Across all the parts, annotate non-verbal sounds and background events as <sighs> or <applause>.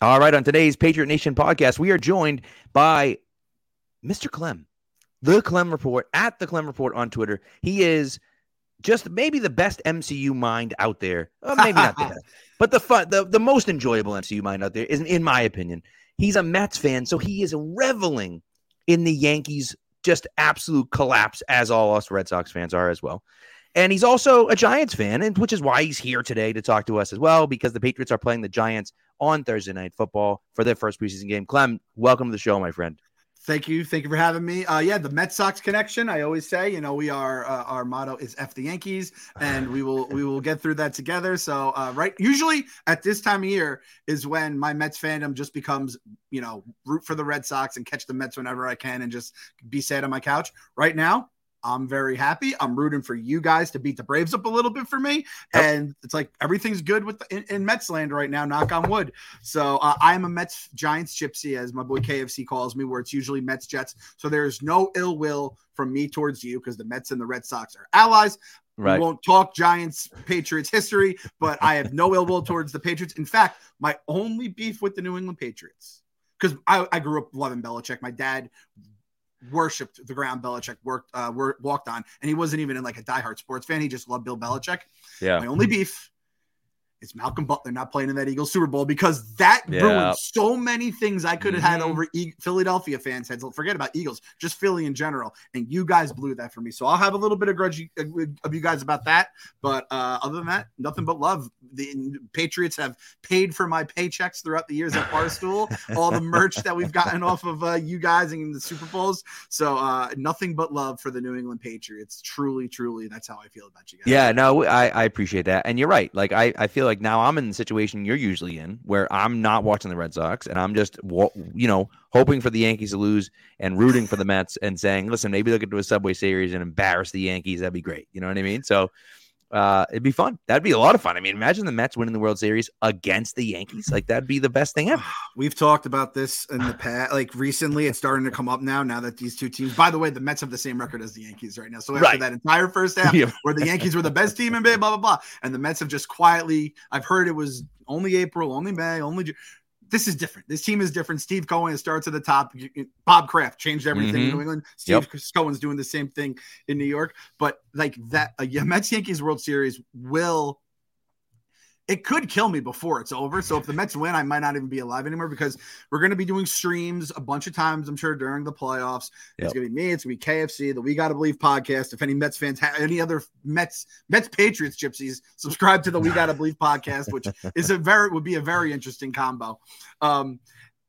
All right, on today's Patriot Nation podcast, we are joined by Mr. Clem, the Clem Report at the Clem Report on Twitter. He is just maybe the best MCU mind out there. Well, maybe not the best, <laughs> but the fun, the, the most enjoyable MCU mind out there is, in my opinion. He's a Mets fan, so he is reveling in the Yankees' just absolute collapse, as all us Red Sox fans are as well. And he's also a Giants fan, and which is why he's here today to talk to us as well, because the Patriots are playing the Giants on Thursday night football for their first preseason game. Clem, welcome to the show, my friend. Thank you. Thank you for having me. Uh, yeah, the Met Sox connection. I always say, you know, we are uh, our motto is "F the Yankees," and we will we will get through that together. So, uh, right, usually at this time of year is when my Mets fandom just becomes, you know, root for the Red Sox and catch the Mets whenever I can, and just be sad on my couch. Right now, I'm very happy. I'm rooting for you guys to beat the Braves up a little bit for me, yep. and it's like everything's good with the, in, in Mets land right now. Knock on wood. So uh, I'm a Mets Giants gypsy, as my boy KFC calls me, where it's usually Mets Jets. So there's no ill will from me towards you because the Mets and the Red Sox are allies. Right. We won't talk Giants Patriots history, but I have no ill will towards the Patriots. In fact, my only beef with the New England Patriots because I, I, grew up loving Belichick. My dad worshipped the ground Belichick worked uh, walked on, and he wasn't even in like a diehard sports fan. He just loved Bill Belichick. Yeah. My only beef it's Malcolm Butler not playing in that Eagles Super Bowl because that yeah. ruined so many things I could have mm-hmm. had over e- Philadelphia fans heads. Forget about Eagles, just Philly in general. And you guys blew that for me. So I'll have a little bit of grudge uh, of you guys about that. But uh, other than that, nothing but love. The Patriots have paid for my paychecks throughout the years at Barstool, all the merch that we've gotten off of uh, you guys and the Super Bowls. So uh, nothing but love for the New England Patriots. Truly, truly, that's how I feel about you guys. Yeah, no, I, I appreciate that. And you're right. Like, I, I feel like now I'm in the situation you're usually in, where I'm not watching the Red Sox and I'm just, you know, hoping for the Yankees to lose and rooting for the Mets and saying, listen, maybe they'll get to a Subway Series and embarrass the Yankees. That'd be great. You know what I mean? So uh, it'd be fun. That'd be a lot of fun. I mean, imagine the Mets winning the World Series against the Yankees. Like that'd be the best thing ever. <sighs> We've talked about this in the past. Like recently, it's starting to come up now. Now that these two teams, by the way, the Mets have the same record as the Yankees right now. So after right. that entire first half, <laughs> yeah. where the Yankees were the best team in blah blah blah, and the Mets have just quietly. I've heard it was only April, only May, only this is different. This team is different. Steve Cohen starts at the top. Bob Kraft changed everything mm-hmm. in New England. Steve yep. Cohen's doing the same thing in New York. But like that, a Mets Yankees World Series will it could kill me before it's over. So if the Mets win, I might not even be alive anymore because we're going to be doing streams a bunch of times, I'm sure, during the playoffs. Yep. It's going to be me, it's going to be KFC, the We Gotta Believe podcast. If any Mets fans have any other Mets, Mets Patriots gypsies, subscribe to the We Gotta Believe podcast, which <laughs> is a very would be a very interesting combo. Um,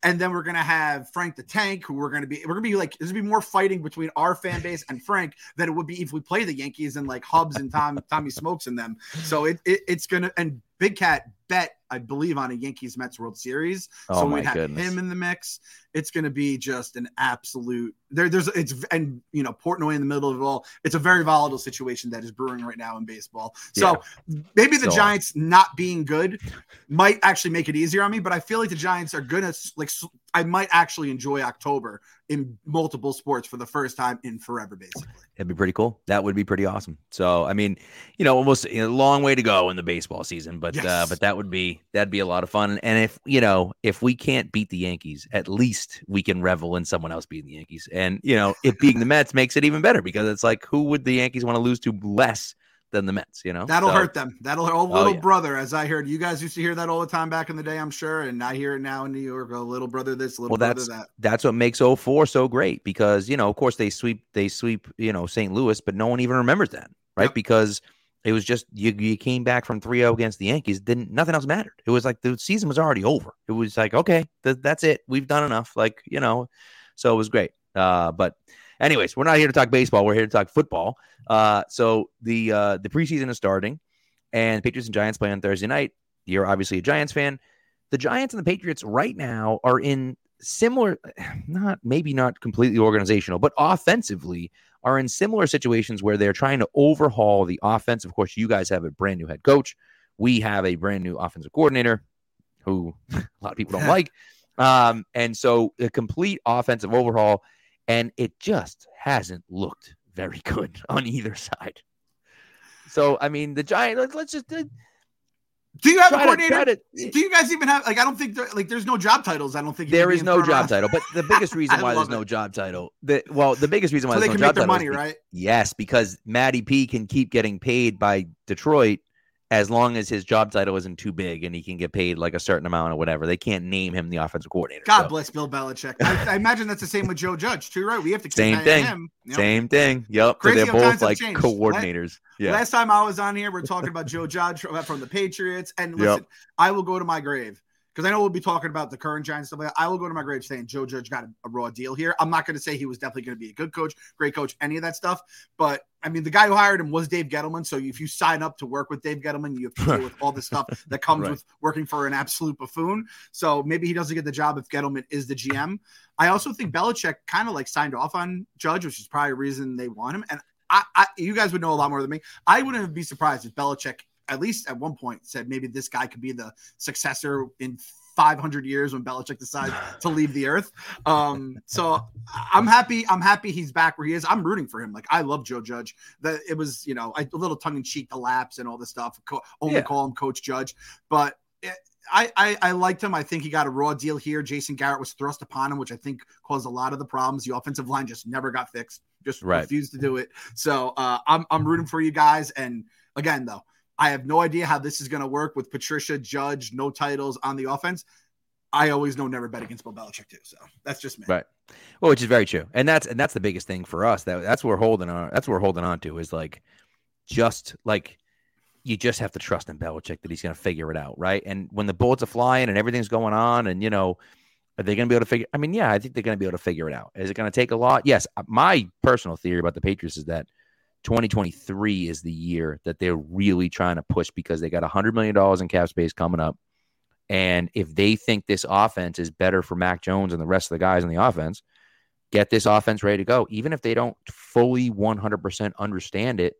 and then we're gonna have Frank the Tank, who we're gonna be we're gonna be like there's gonna be more fighting between our fan base and Frank than it would be if we play the Yankees and like Hubs and Tom Tommy Smokes in them. So it, it it's gonna and Big Cat bet, I believe, on a Yankees Mets World Series. Oh so we'd have goodness. him in the mix. It's going to be just an absolute there. There's it's and you know Portnoy in the middle of it all. It's a very volatile situation that is brewing right now in baseball. So yeah. maybe the so, Giants not being good might actually make it easier on me. But I feel like the Giants are gonna like I might actually enjoy October in multiple sports for the first time in forever, basically. It'd be pretty cool. That would be pretty awesome. So, I mean, you know, almost a long way to go in the baseball season, but uh, yes. uh, but that would be that'd be a lot of fun. And if you know, if we can't beat the Yankees, at least we can revel in someone else beating the Yankees. And you know, it being the Mets makes it even better because it's like, who would the Yankees want to lose to less than the Mets, you know? That'll so, hurt them. That'll hurt old oh, little oh, yeah. brother, as I heard. You guys used to hear that all the time back in the day, I'm sure. And I hear it now in New York. A little brother this, little well, brother that's, that. That's what makes 04 so great because, you know, of course they sweep they sweep, you know, St. Louis, but no one even remembers that, right? Yep. Because it was just you, you came back from 3-0 against the Yankees, didn't nothing else mattered. It was like the season was already over. It was like, okay, th- that's it. We've done enough. Like, you know, so it was great. Uh, but Anyways, we're not here to talk baseball. We're here to talk football. Uh, so the uh, the preseason is starting, and Patriots and Giants play on Thursday night. You're obviously a Giants fan. The Giants and the Patriots right now are in similar, <sighs> not maybe not completely organizational, but offensively are in similar situations where they're trying to overhaul the offense. Of course, you guys have a brand new head coach. We have a brand new offensive coordinator who <laughs> a lot of people don't <laughs> like. Um, and so a complete offensive overhaul and it just hasn't looked very <laughs> good on either side. So I mean, the Giants. Let's just. Do you have Try a coordinator? try to- Do you guys even have like? I don't think there, like there's no job titles. I don't think there is no job title, but the biggest <laughs> reason why there's love no job title, the well, the biggest reason why So they there's can no make job their title money, be- right? Yes, because Matty P can keep getting paid by Detroit as long as his job title isn't too big and he can get paid like a certain amount or whatever. They can't name him the offensive coordinator. God so, bless Bill Belichick. I, I imagine that's the same with Joe Judge too, right? We have to keep Same an eye on thing. him, know? Same thing. Yep. Crazy they're both like coordinators. Yeah. Last time I was on here, we're talking about Joe Judge from the Patriots. And <laughs> Yep. listen, I will go to my grave because I know we'll be talking about the current Giants stuff like that. I will go to my grave saying Joe Judge got a, a raw deal here. I'm not going to say he was definitely going to be a good coach, great coach, any of that stuff. But I mean, the guy who hired him was Dave Gettleman. So if you sign up to work with Dave Gettleman, you have to deal with all the stuff <laughs> that comes Right. with working for an absolute buffoon. So maybe he doesn't get the job if Gettleman is the GM. I also think Belichick kind of like signed off on Judge, which is probably a reason they want him. And I, I, you guys would know a lot more than me. I wouldn't be surprised if Belichick, at least at one point, said maybe this guy could be the successor in 500 years when Belichick decides to leave the earth. Um, so I'm happy. I'm happy he's back where he is. I'm rooting for him. Like I love Joe Judge. That it was, you know, a little tongue in cheek, the laps and all this stuff. Co- only Yeah. call him Coach Judge, but. It, I, I, I liked him. I think he got a raw deal here. Jason Garrett was thrust upon him, which I think caused a lot of the problems. The offensive line just never got fixed. Just Right. refused to do it. So uh, I'm I'm rooting for you guys. And again, though, I have no idea how this is going to work with Patricia Judge, no titles on the offense. I always know never bet against Bill Belichick too. So that's just me. Right. Well, which is very true, and that's and that's the biggest thing for us. That that's what we're holding on. That's what we're holding on to is like, just like you just have to trust in Belichick that he's going to figure it out, right? And when the bullets are flying and everything's going on, and you know, are they going to be able to figure? I mean, yeah, I think they're going to be able to figure it out. Is it going to take a lot? Yes. My personal theory about the Patriots is that 2023 is the year that they're really trying to push because they got 100 million dollars in cap space coming up. And if they think this offense is better for Mac Jones and the rest of the guys in the offense, get this offense ready to go. Even if they don't fully 100% understand it,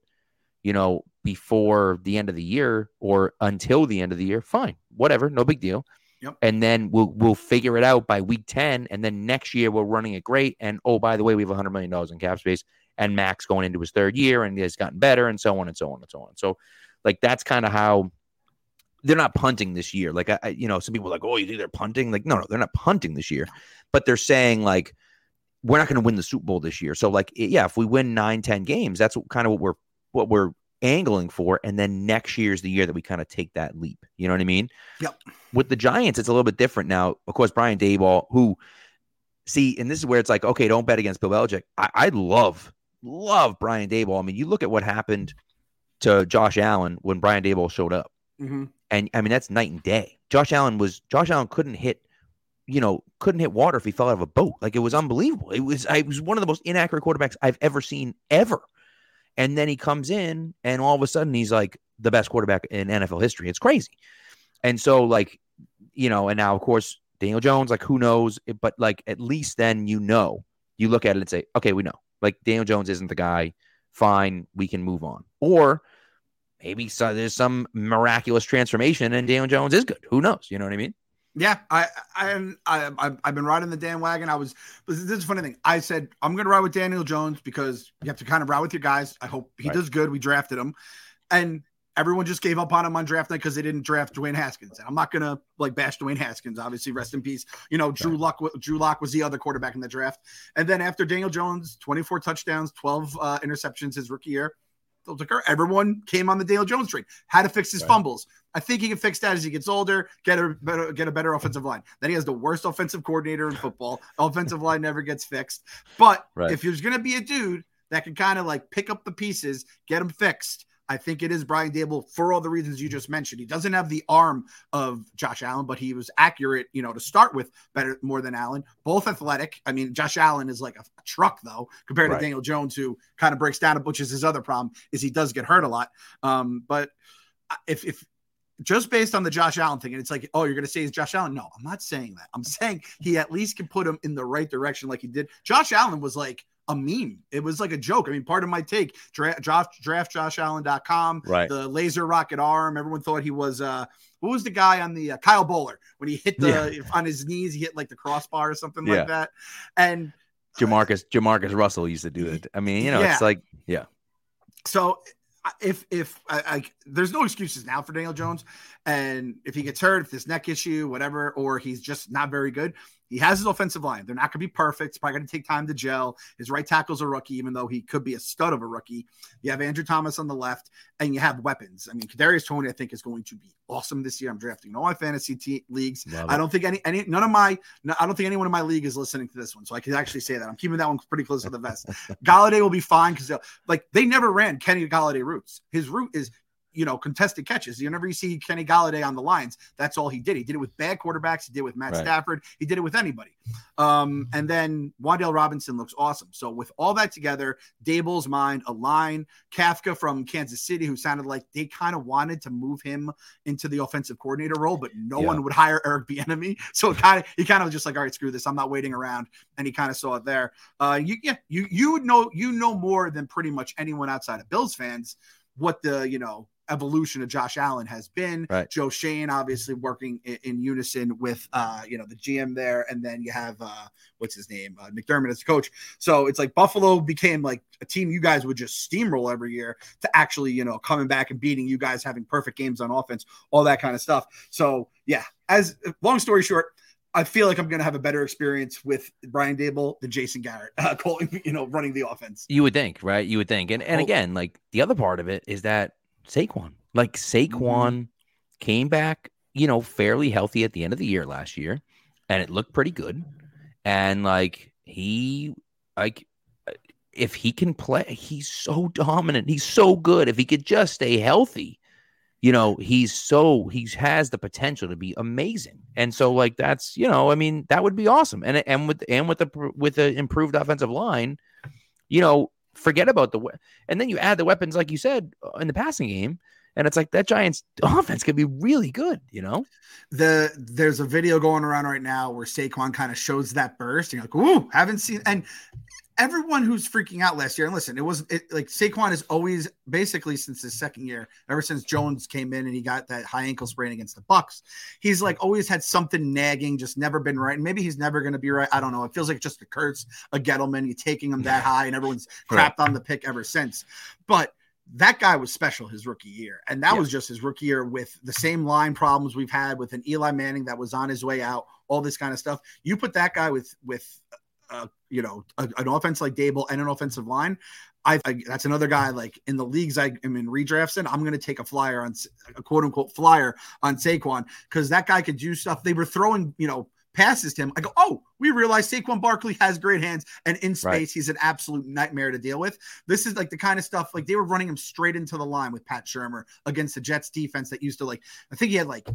you know, before the end of the year or until the end of the year, fine, whatever, no big deal. Yep. And then we'll we'll figure it out by week 10. And then next year we're running it great. And oh, by the way, we have $100 million in cap space. And Max going into his third year and has gotten better and so on and so on and so on. So, like, that's kind of how they're not punting this year. Like, I, you know, some people are like, oh, you think they're punting? Like, no, no, they're not punting this year, but they're saying like, we're not going to win the Super Bowl this year. So, like, yeah, if we win nine, 10 games, that's kind of what we're what we're angling for. And then next year's the year that we kind of take that leap. You know what I mean? Yep. With the Giants, it's a little bit different now. Of course, Brian Daboll, who see, and this is where it's like, okay, don't bet against Bill Belichick. I, I love, love Brian Daboll. I mean, you look at what happened to Josh Allen when Brian Daboll showed up. hmm And I mean, that's night and day. Josh Allen was Josh Allen couldn't hit, you know, couldn't hit water if he fell out of a boat. Like it was unbelievable. It was I was one of the most inaccurate quarterbacks I've ever seen ever. And then he comes in and all of a sudden he's like the best quarterback in NFL history. It's crazy. And so like, you know, and now of course Daniel Jones, like who knows? But like at least then you know, you look at it and say, okay, we know. Like Daniel Jones isn't the guy. Fine, we can move on. Or maybe so, there's some miraculous transformation and Daniel Jones is good. Who knows? You know what I mean? Yeah, I, I, I, I've been riding the Dan wagon. I was, this is a funny thing. I said I'm going to ride with Daniel Jones because you have to kind of ride with your guys. I hope he Right. does good. We drafted him, and everyone just gave up on him on draft night because they didn't draft Dwayne Haskins. And I'm not gonna like bash Dwayne Haskins. Obviously, rest in peace. You know, Drew Luck. Drew Lock was the other quarterback in the draft, and then after Daniel Jones, 24 touchdowns, 12 uh, interceptions his rookie year. Everyone came on the Daniel Jones train. Had to fix his Right. fumbles. I think he can fix that as he gets older, get a better get a better offensive line. Then he has the worst offensive coordinator in football. <laughs> offensive line never gets fixed. But Right. if there's gonna be a dude that can kind of like pick up the pieces, get them fixed, I think it is Brian Daboll for all the reasons you just mentioned. He doesn't have the arm of Josh Allen, but he was accurate, you know, to start with better more than Allen. Both athletic. I mean, Josh Allen is like a, a truck though, compared Right. to Daniel Jones, who kind of breaks down, which is his other problem, is he does get hurt a lot. Um, but if if just based on the Josh Allen thing, and it's like, oh, you're going to say he's Josh Allen? No, I'm not saying that. I'm saying he at least can put him in the right direction, like he did. Josh Allen was like a meme. It was like a joke. I mean, part of my take, draft, draft, draftjoshallen.com, Right. the laser rocket arm. Everyone thought he was, uh, what was the guy on the uh, Kyle Boller when he hit the <laughs> on his knees, he hit like the crossbar or something Yeah. like that. And Jamarcus Jamarcus Russell used to do it. I mean, you know, Yeah. it's like yeah. so if if I, I, there's no excuses now for Daniel Jones, and if he gets hurt, if this neck issue, whatever, or he's just not very good, he has his offensive line. They're not going to be perfect. It's probably going to take time to gel. His right tackle's a rookie, even though he could be a stud of a rookie. You have Andrew Thomas on the left, and you have weapons. I mean, Kadarius Toney, I think, is going to be awesome this year. I'm drafting all my fantasy te- leagues. I don't think any any none of my no, I don't think anyone in my league is listening to this one, so I can actually say that I'm keeping that one pretty close to the vest. <laughs> Golladay will be fine because like they never ran Kenny Golladay routes. His route is you know, contested catches. Whenever you see Kenny Golladay on the lines, that's all he did. He did it with bad quarterbacks. He did it with Matt right. Stafford. He did it with anybody. Um, and then Wan'Dale Robinson looks awesome. So with all that together, Daboll's mind, a line, Kafka from Kansas City, who sounded like they kind of wanted to move him into the offensive coordinator role, but no yeah. one would hire Eric Bieniemy. <laughs> So <laughs> kind of he kind of just like, all right, screw this. I'm not waiting around. And he kind of saw it there. Uh, you yeah, you you know you know more than pretty much anyone outside of Bills fans what the you know evolution of Josh Allen has been. Right. Joe Schoen obviously working in, in, unison with uh, you know the GM there, and then you have uh, what's his name uh, McDermott as the coach. So it's like Buffalo became like a team you guys would just steamroll every year to actually you know coming back and beating you guys, having perfect games on offense, all that kind of stuff. So yeah, as long story short. I feel like I'm going to have a better experience with Brian Daboll than Jason Garrett uh, <laughs> calling, you know, running the offense. You would think, right? You would think, and and again, like the other part of it is that Saquon. Like Saquon mm-hmm. came back, you know, fairly healthy at the end of the year last year, and it looked pretty good. And like he, like, if he can play, he's so dominant. He's so good. If he could just stay healthy, you know, he's so he has the potential to be amazing. And so, like, that's you know, I mean, that would be awesome. And and with and with the with the improved offensive line, you know, forget about the and then you add the weapons like you said uh, in the passing game and it's like that Giants <laughs> offense could be really good, you know. The there's a video going around right now where Saquon kind of shows that burst. And you're like, ooh, haven't seen and everyone who's freaking out last year, and listen, it was it, like Saquon is always basically since his second year, ever since Jones came in and he got that high ankle sprain against the Bucs, he's like always had something nagging, just never been right. And maybe he's never going to be right. I don't know. It feels like just the curse a Gettleman. You taking him that high, and everyone's <laughs> crapped on the pick ever since. But that guy was special his rookie year. And that yeah. was just his rookie year with the same line problems we've had with an Eli Manning that was on his way out, all this kind of stuff. You put that guy with, with, uh, you know, a, an offense like Daboll and an offensive line. I, I, that's another guy like in the leagues I am in redrafts and I'm going to take a flyer on a quote unquote flyer on Saquon because that guy could do stuff. They were throwing, you know, passes to him. I go, oh, we realize Saquon Barkley has great hands, and in space, right. he's an absolute nightmare to deal with. This is like the kind of stuff like they were running him straight into the line with Pat Shurmur against the Jets defense that used to like. I think he had like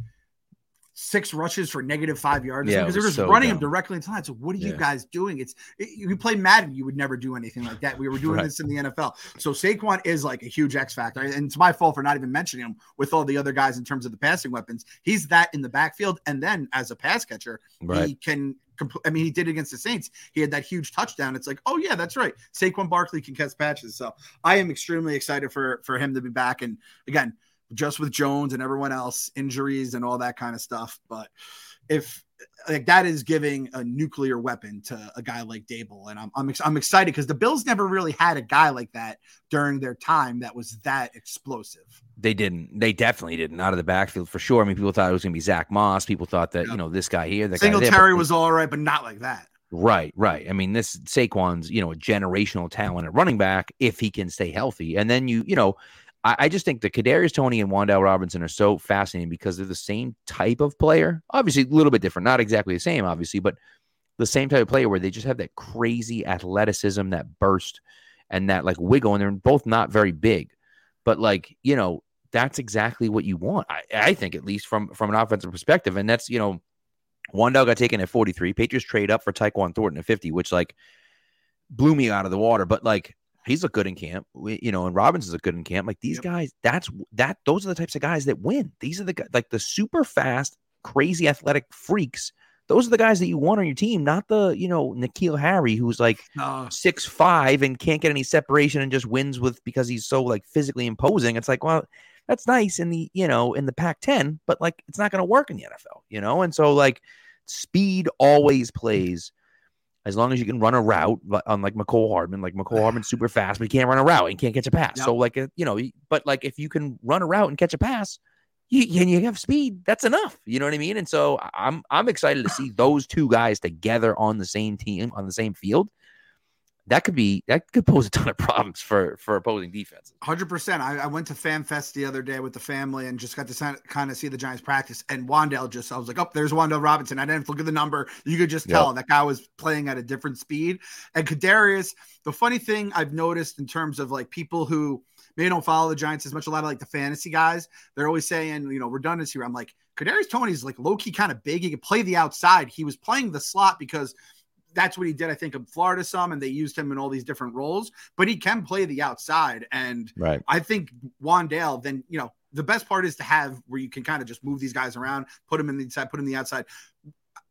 six rushes for negative five yards yeah, because they're just so running dumb. him directly into line. So what are yeah. you guys doing? It's it, you play Madden, you would never do anything like that. We were doing right. this in the NFL. So Saquon is like a huge X factor, and it's my fault for not even mentioning him with all the other guys in terms of the passing weapons. He's that in the backfield, and then as a pass catcher, right. he can. I mean, he did against the Saints. He had that huge touchdown. It's like, oh yeah, that's right. Saquon Barkley can catch patches. So I am extremely excited for for him to be back. And again, just with Jones and everyone else, injuries and all that kind of stuff. But if like that is giving a nuclear weapon to a guy like Daboll, and I'm I'm, I'm excited because the Bills never really had a guy like that during their time that was that explosive. They didn't. They definitely didn't. Out of the backfield for sure. I mean, people thought it was going to be Zach Moss. People thought that yep. you know this guy here, that Singletary was all right, but not like that. Right, right. I mean, this Saquon's you know a generational talent at running back if he can stay healthy, and then you you know I, I just think the Kadarius Toney and Wan'Dale Robinson are so fascinating because they're the same type of player. Obviously, a little bit different, not exactly the same, obviously, but the same type of player where they just have that crazy athleticism, that burst, and that like wiggle, and they're both not very big, but like you know that's exactly what you want. I, I think at least from from an offensive perspective, and that's you know. Wan'Dale got taken at 43. Patriots trade up for Tyquan Thornton at 50, which like blew me out of the water. But like he's looked good in camp. We, you know, and Robbins is a good in camp. Like these yep. guys, that's that. Those are the types of guys that win. These are the like the super fast, crazy athletic freaks. Those are the guys that you want on your team, not the you know N'Keal Harry who's like six five and can't get any separation and just wins with because he's so like physically imposing. It's like, well, that's nice in the you know in the Pac-10, but like it's not going to work in the NFL, you know. And so like speed always plays as long as you can run a route, unlike Mecole Hardman, like Mecole <sighs> Hardman's super fast, but he can't run a route and can't catch a pass. Yep. So like, uh, you know, but like if you can run a route and catch a pass, you, and you have speed, that's enough. You know what I mean? And so I'm I'm excited to see those two guys together on the same team on the same field that could be that could pose a ton of problems for for opposing defenses. Hundred percent. I went to Fan Fest the other day with the family and just got to kind of see the Giants practice. And Wan'Dale just, I was like, oh, there's Wan'Dale Robinson. I didn't look at the number. You could just tell yep. that guy was playing at a different speed. And Kadarius, the funny thing I've noticed in terms of like people who maybe don't follow the Giants as much, a lot of like the fantasy guys, they're always saying, you know, redundancy. I'm like, Kadarius Toney's like low key kind of big. He could play the outside. He was playing the slot because that's what he did, I think, in Florida some, and they used him in all these different roles. But he can play the outside, and right. I think Wan'Dale. Then you know the best part is to have where you can kind of just move these guys around, put them in the inside, put them in the outside.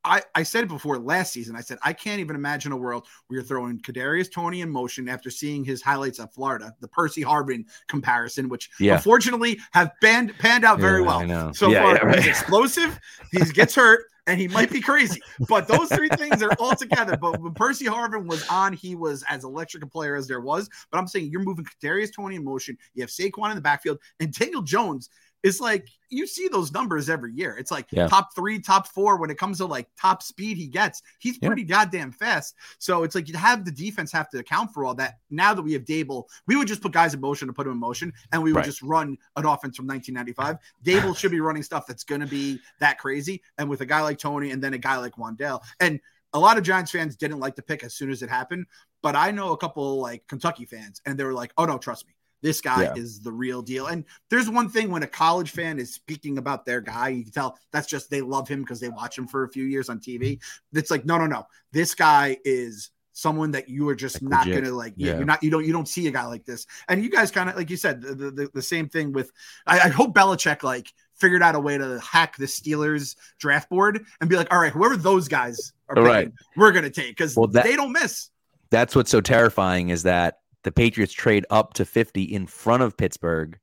I, I said it before last season. I said I can't even imagine a world where you're throwing Kadarius Toney in motion after seeing his highlights at Florida, the Percy Harvin comparison, which yeah. unfortunately have panned panned out very yeah, well so yeah, far. Yeah, right. He's explosive. He gets hurt and he might be crazy. But those three things are all together. But when Percy Harvin was on, he was as electric a player as there was. But I'm saying you're moving Darius Toney in motion. You have Saquon in the backfield, and Daniel Jones it's like you see those numbers every year. It's like yeah. top three, top four when it comes to like top speed he gets. He's pretty yeah. goddamn fast. So it's like you have the defense have to account for all that. Now that we have Daboll, we would just put guys in motion to put them in motion, and we would right. just run an offense from 1995. Daboll <sighs> should be running stuff that's going to be that crazy. And with a guy like Toney, and then a guy like Wan'Dale, and a lot of Giants fans didn't like the pick as soon as it happened. But I know a couple like Kentucky fans, and they were like, "Oh no, trust me." This guy yeah. is the real deal. And there's one thing when a college fan is speaking about their guy, you can tell that's just they love him because they watch him for a few years on TV. It's like, no, no, no. This guy is someone that you are just like not legit. gonna like yeah. you're not you don't you don't see a guy like this and you guys kind of like you said the, the, the same thing with I, I, hope Belichick like figured out a way to hack the Steelers draft board and be like all right whoever those guys are picking, right. we're gonna take because well, they don't miss that's what's so terrifying is that the Patriots trade up to 50 in front of Pittsburgh,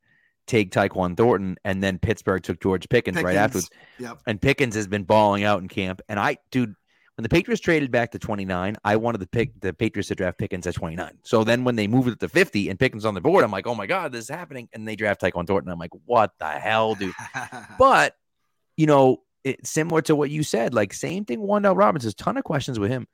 take Tyquan Thornton, and then Pittsburgh took George Pickens, Pickens. right afterwards. Yep. And Pickens has been balling out in camp. And I, dude, when the Patriots traded back to 29, I wanted to pick the Patriots to draft Pickens at 29. So then when they moved it to 50 and Pickens on the board, I'm like, oh my God, this is happening. And they draft Tyquan Thornton. I'm like, what the hell, dude? <laughs> but, you know, it, similar to what you said, like same thing, Wan'Dale Robinson, ton of questions with him.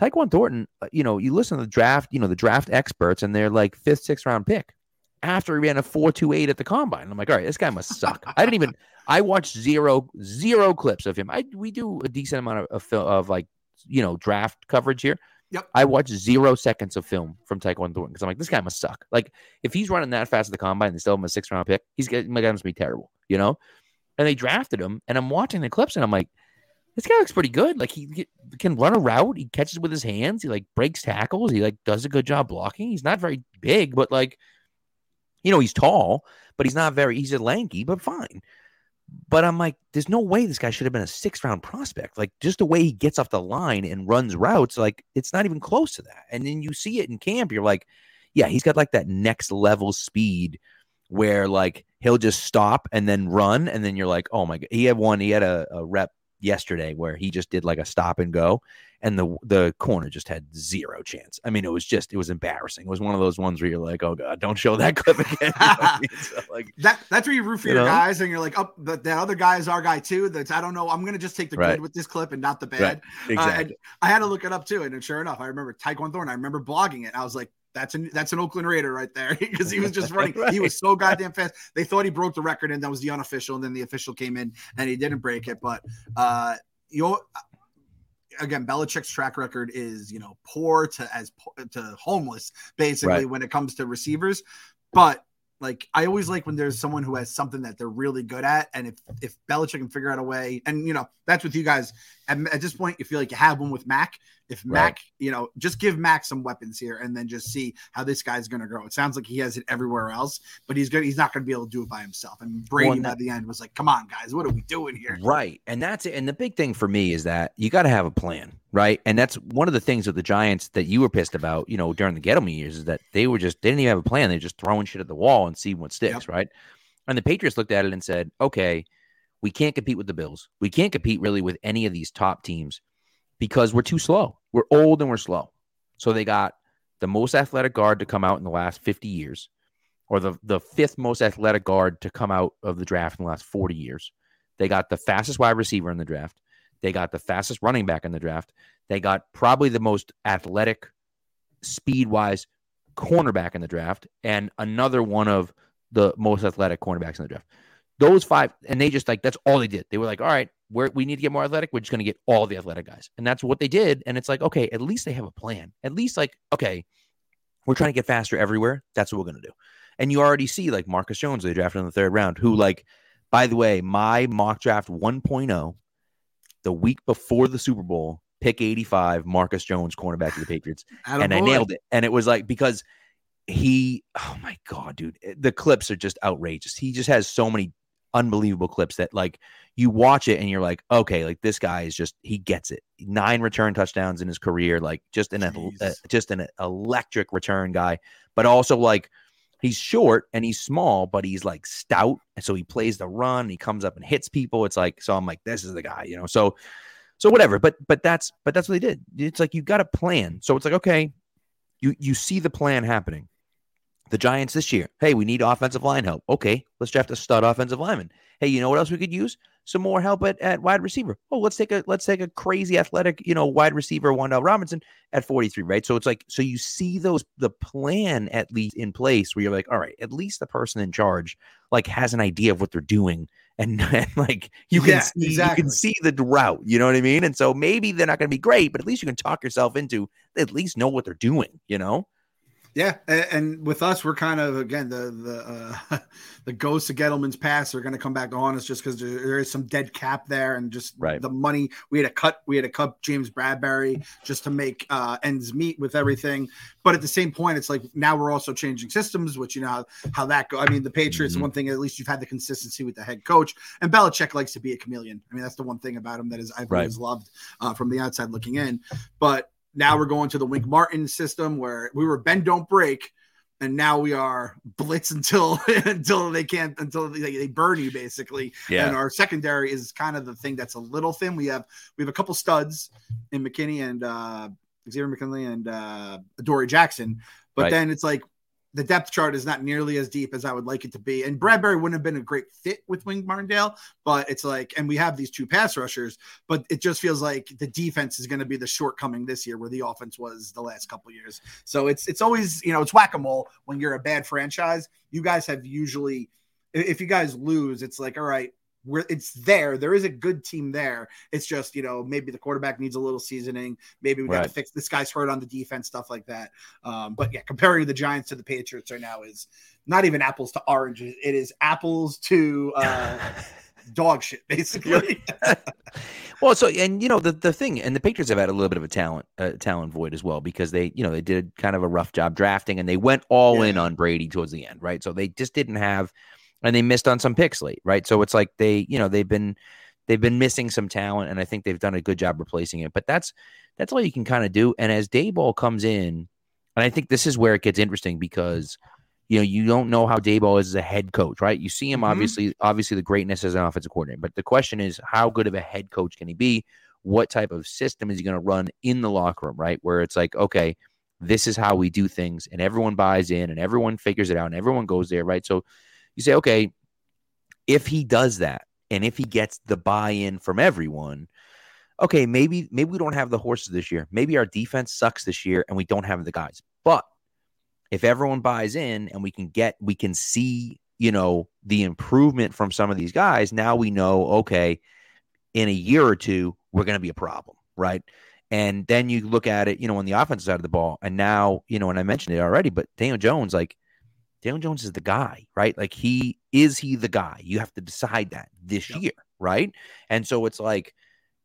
Tyquan Thornton, uh, you know, you listen to the draft, you know, the draft experts, and they're like fifth, sixth round pick after he ran a four two eight at the combine. I'm like, all right, this guy must suck. I didn't even. I watched zero zero clips of him. I we do a decent amount of of, of like you know draft coverage here. Yep. I watched zero seconds of film from Tyquan Thornton because I'm like, this guy must suck. Like, if he's running that fast at the combine and they still have him a six round pick, he's my guy must be terrible, you know. And they drafted him, and I'm watching the clips, and I'm like, this guy looks pretty good. Like he, he can run a route. He catches with his hands. He like breaks tackles. He like does a good job blocking. He's not very big, but like, you know, he's tall, but he's not very. He's a lanky, but fine. But I'm like, there's no way this guy should have been a six round prospect. Like just the way he gets off the line and runs routes, like it's not even close to that. And then you see it in camp. You're like, yeah, he's got like that next level speed where like he'll just stop and then run, and then you're like, oh my god. He had one. He had a, a rep yesterday where he just did like a stop and go and the the corner just had zero chance. I mean, it was just it was embarrassing. It was one of those ones where you're like, oh god, don't show that clip again. <laughs> You know I mean? <laughs> so, like that that's where you root for you your know? guys, and you're like, oh, but that other guy is our guy too. That's I don't know. I'm gonna just take the right. good with this clip and not the bad. Right. Exactly. Uh, I had to look it up too, and sure enough, I remember Tyquan Thorne. I remember blogging it. I was like, that's an that's an Oakland Raider right there <laughs> because he was just <laughs> running. right. He was so goddamn fast. They thought he broke the record, and that was the unofficial. And then the official came in, and he didn't break it. But uh, you again, Belichick's track record is you know poor to as to homeless basically right. when it comes to receivers. But like I always like when there's someone who has something that they're really good at, and if if Belichick can figure out a way, and you know that's with you guys. At, at this point, you feel like you have one with Mac. If Mac, right. you know, just give Mac some weapons here, and then just see how this guy's going to grow. It sounds like he has it everywhere else, but he's good. He's not going to be able to do it by himself. And Brady well, by the end was like, "Come on, guys, what are we doing here?" Right, and that's it. And the big thing for me is that you got to have a plan, right? And that's one of the things with the Giants that you were pissed about, you know, during the Gettleman years is that they were just they didn't even have a plan. They're just throwing shit at the wall and see what sticks, yep. right? And the Patriots looked at it and said, "Okay." We can't compete with the Bills. We can't compete really with any of these top teams because we're too slow. we're old and we're slow. So they got the most athletic guard to come out in the last 50 years, or the, the fifth most athletic guard to come out of the draft in the last 40 years. They got the fastest wide receiver in the draft. They got the fastest running back in the draft. They got probably the most athletic, speed wise cornerback in the draft, and another one of the most athletic cornerbacks in the draft. Those five, and they just like that's all they did. They were like, all right, we're, we need to get more athletic. We're just going to get all the athletic guys, and that's what they did. And it's like, okay, at least they have a plan. At least like, okay, we're trying to get faster everywhere. That's what we're going to do. And you already see like Marcus Jones, they drafted in the third round, who like, by the way, my mock draft 1.0, the week before the Super Bowl, pick 85, Marcus Jones, cornerback of the Patriots. <sighs> and I nailed it. And it was like, because he, oh my God, dude, the clips are just outrageous. He just has so many unbelievable clips that like you watch it and you're like, okay, like this guy is just he gets it. Nine return touchdowns in his career, like just an a, uh, just an electric return guy, but also like he's short and he's small, but he's like stout, and so he plays the run. He comes up and hits people. It's like so I'm like, this is the guy, you know. So so whatever, but but that's but that's what they did. It's like you got a plan. So it's like okay, you you see the plan happening. The Giants this year, hey, we need offensive line help. Okay, let's draft a stud offensive lineman. Hey, you know what else we could use? Some more help at, at wide receiver. Oh, let's take a let's take a crazy athletic, you know, wide receiver, Wan'Dale Robinson at 43, right? So it's like so you see those the plan at least in place where you're like, all right, at least the person in charge like has an idea of what they're doing and, <laughs> and like you can Yeah, see exactly. you can see the route, you know what I mean? And so maybe they're not going to be great, but at least you can talk yourself into at least know what they're doing, you know? Yeah, and, and with us, we're kind of again the the uh, <laughs> the ghosts of Gettleman's past are going to come back to haunt us just because there, there is some dead cap there, and just Right. the money we had to cut. We had to cut James Bradberry just to make uh, ends meet with everything. But at the same point, it's like now we're also changing systems, which you know how, how that go. I mean, the Patriots. Mhm. One thing, at least you've had the consistency with the head coach, and Belichick likes to be a chameleon. I mean, that's the one thing about him that is I've Right. always loved uh, from the outside looking in. But now we're going to the Wink Martin system where we were bend don't break, and now we are blitz until <laughs> until they can't until they, they burn you basically. Yeah. And our secondary is kind of the thing that's a little thin. We have we have a couple studs in McKinney and uh, Xavier McKinney and uh, Dory Jackson, but Right. then it's like the depth chart is not nearly as deep as I would like it to be. And Bradberry wouldn't have been a great fit with Wink Martindale, but it's like, and we have these two pass rushers, but it just feels like the defense is going to be the shortcoming this year where the offense was the last couple years. So it's it's always you know it's whack a mole when you're a bad franchise. You guys have usually, if you guys lose, it's like all right. We're, it's there. There is a good team there. It's just you know maybe the quarterback needs a little seasoning. Maybe we got to fix this guy's hurt on the defense, stuff like that. Um, but yeah, comparing the Giants to the Patriots right now is not even apples to oranges. It is apples to uh, <laughs> dog shit, basically. <laughs> well, so and you know the the thing, and the Patriots have had a little bit of a talent uh, talent void as well because they you know they did kind of a rough job drafting and they went all in on Brady towards the end, right? So they just didn't have, and they missed on some picks late, right? So it's like they you know they've been they've been missing some talent, and I think they've done a good job replacing it. But that's that's all you can kind of do. And as Daboll comes in, and I think this is where it gets interesting because you know you don't know how Daboll is as a head coach, right? You see him Mhm. obviously, obviously the greatness as an offensive coordinator, but the question is how good of a head coach can he be? What type of system is he going to run in the locker room, right? Where it's like, okay, this is how we do things, and everyone buys in, and everyone figures it out, and everyone goes there, right? So you say, okay, if he does that, and if he gets the buy-in from everyone, okay, maybe maybe we don't have the horses this year. Maybe our defense sucks this year, and we don't have the guys. But if everyone buys in and we can get we can see you know the improvement from some of these guys now we know okay in a year or two we're going to be a problem right and then you look at it you know on the offensive side of the ball and now you know and i mentioned it already but daniel jones like daniel jones is the guy right like he is he the guy you have to decide that this Yep. year right and so it's like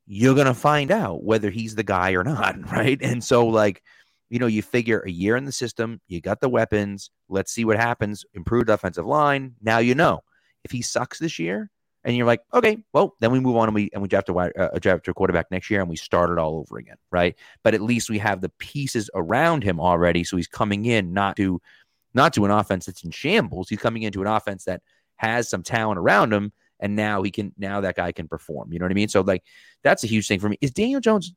you're going to find out whether he's the guy or not <laughs> right and so like you know, you figure a year in the system, you got the weapons. Let's see what happens. Improved offensive line. Now you know if he sucks this year, and you're like, okay, well, then we move on and we and we draft a wide, uh, draft a quarterback next year, and we start it all over again, right? But at least we have the pieces around him already, so he's coming in not to not to an offense that's in shambles. He's coming into an offense that has some talent around him, and now he can now that guy can perform. You know what I mean? So like that's a huge thing for me. Is Daniel Jones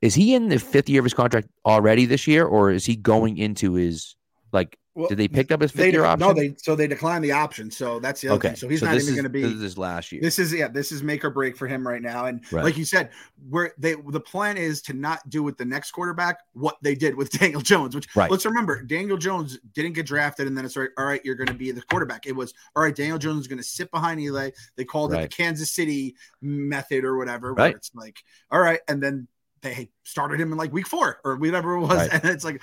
Is he in the fifth year of his contract already this year, or is he going into his like? Well, did they pick up his fifth year option? no, they so they declined the option. So that's the other okay, thing. So he's so not even going to be. This is his last year. This is yeah, this is make or break for him right now. And Right. like you said, where they the plan is to not do with the next quarterback what they did with <laughs> Daniel Jones, which Right. let's remember, Daniel Jones didn't get drafted, and then it's right, all right, you're going to be the quarterback. It was all right, Daniel Jones is going to sit behind Eli. They called it the Kansas City method or whatever. Where Right. it's like, all right, and then they started him in like week four or whatever it was, Right. <laughs> and it's like.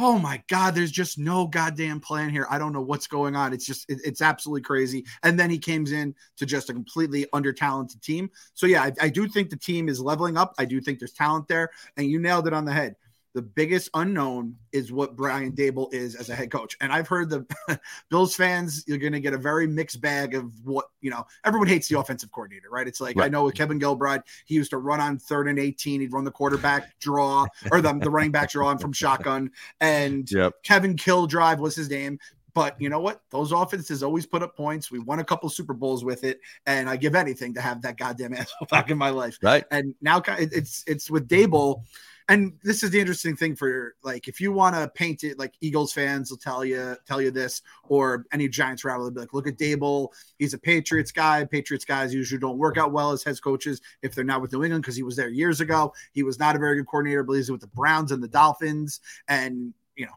Oh my God! There's just no goddamn plan here. I don't know what's going on. It's just it- it's absolutely crazy. And then he came in to just a completely under talented team. So yeah, I, I do think the team is leveling up. I do think there's talent there, and you nailed it on the head. The biggest unknown is what Brian Daboll is as a head coach. And I've heard the <laughs> Bills fans, you're going to get a very mixed bag of what, you know, everyone hates the offensive coordinator, right? It's like, I know with Kevin Gilbride, he used to run on third and 18. He'd run the quarterback draw or the, the running back draw from shotgun. And <laughs> Yep. Kevin Kill Drive was his name. But you know what? Those offenses always put up points. We won a couple Super Bowls with it, and I give anything to have that goddamn <laughs> asshole back in my life. Right. And now it's it's with Dable, and this is the interesting thing for like if you want to paint it like Eagles fans will tell you tell you this, or any Giants rival will be like, look at Daboll. He's a Patriots guy. Patriots guys usually don't work out well as head coaches if they're not with New England because he was there years ago. He was not a very good coordinator, but he's with the Browns and the Dolphins, and you know.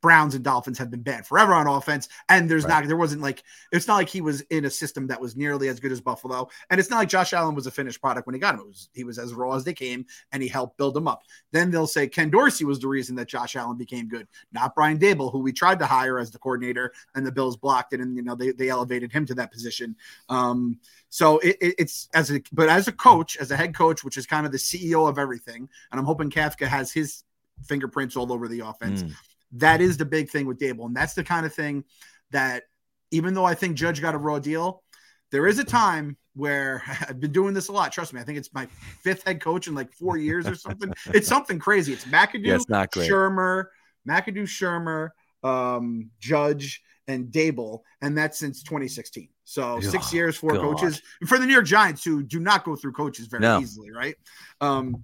Browns and Dolphins have been bad forever on offense, and there's Right. not there wasn't like it's not like he was in a system that was nearly as good as Buffalo, and it's not like Josh Allen was a finished product when he got him. It was he was as raw as they came, and he helped build them up. Then they'll say Ken Dorsey was the reason that Josh Allen became good, not Brian Daboll, who we tried to hire as the coordinator, and the Bills blocked it, and you know they they elevated him to that position. Um, so it, it, it's as a but as a coach, as a head coach, which is kind of the CEO of everything, and I'm hoping Kafka has his fingerprints all over the offense Mm. that is the big thing with Daboll. And that's the kind of thing that, even though I think Judge got a raw deal, there is a time where <laughs> I've been doing this a lot. Trust me, I think it's my fifth head coach in like four years or something. <laughs> it's something crazy. It's McAdoo, Yeah, it's not great. Shurmur, McAdoo, Shurmur, um, Judge, and Daboll, and that's since 2016. So six years, four God. coaches for the New York Giants, who do not go through coaches very No. easily, right? Um,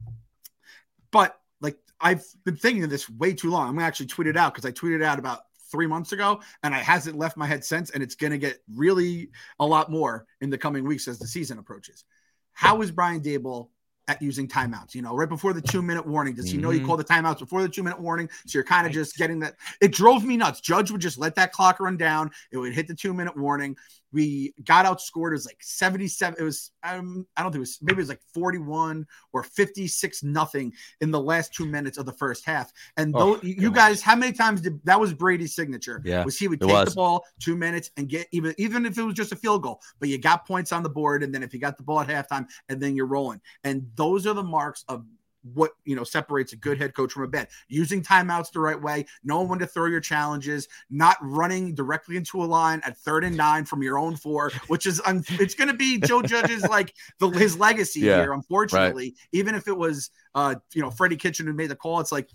but I've been thinking of this way too long. I'm gonna actually tweet it out because I tweeted it out about three months ago, and it hasn't left my head since. And it's gonna get really a lot more in the coming weeks as the season approaches. How is Brian Daboll at using timeouts? You know, right before the two minute warning, does he know you Mhm. call the timeouts before the two minute warning? So you're kind of just getting that. It drove me nuts. Judge would just let that clock run down. It would hit the two minute warning. We got outscored. It was like 77. It was, um, I don't think it was, maybe it was like 41 or 56 nothing in the last two minutes of the first half. And Oh, though you guys, how many times did that was Brady's signature? Yeah, was he would take was. the ball two minutes and get even even if it was just a field goal, but you got points on the board, and then if you got the ball at halftime, and then you're rolling. And those are the marks of what you know separates a good head coach from a bad using timeouts the right way knowing when to throw your challenges not running directly into a line at third and nine from your own four which is un- it's going to be joe judge's <laughs> like the his legacy Yeah, here unfortunately even if it was uh you know freddie kitchen who made the call it's like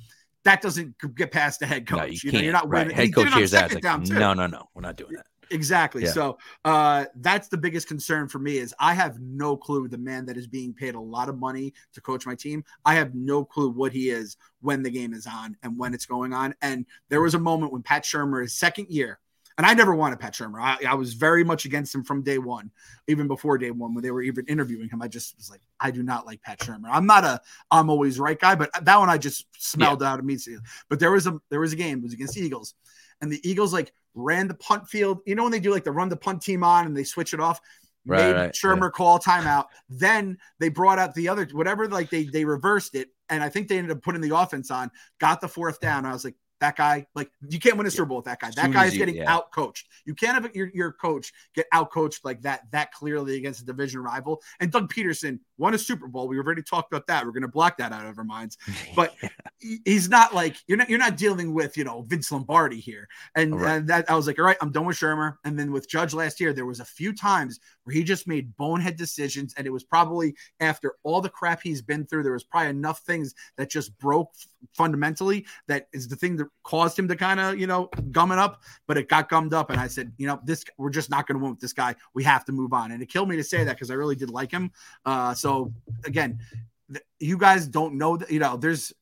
that doesn't get past the head coach No, you, you can't. know you're not right. winning. Head He coach hears that. like, no, no, no. We're not doing that. Exactly. Yeah. So uh, that's the biggest concern for me is I have no clue the man that is being paid a lot of money to coach my team. I have no clue what he is when the game is on and when it's going on. And there was a moment when Pat Shurmur, his second year, and I never wanted Pat Shurmur. I, I was very much against him from day one, even before day one when they were even interviewing him. I just was like, I do not like Pat Shurmur. I'm not a I'm always right guy, but that one I just smelled out immediately. But there was a there was a game it was against the Eagles, and the Eagles like ran the punt field. You know when they do like the run the punt team on and they switch it off. Right, made right, Shurmur call timeout. Then they brought out the other whatever, like they they reversed it, and I think they ended up putting the offense on. Got the fourth down. I was like, that guy, like you can't win a Super Bowl with that guy. That guy is getting yeah. out coached. You can't have your your coach get out coached like that that clearly against a division rival. And Doug Pederson won a Super Bowl. We already talked about that. We're going to block that out of our minds <laughs> but he- he's not like you're not you're not dealing with you know Vince Lombardi here, and, Right. and that I was like, all right, I'm done with Shurmur. And then with Judge last year, there was a few times where he just made bonehead decisions, and it was probably after all the crap he's been through, there was probably enough things that just broke fundamentally. That is the thing that caused him to kind of you know gum it up, but it got gummed up, and I said, you know, this we're just not going to win with this guy. We have to move on, and it killed me to say that because I really did like him. Uh, so again you guys don't know that, you know, there's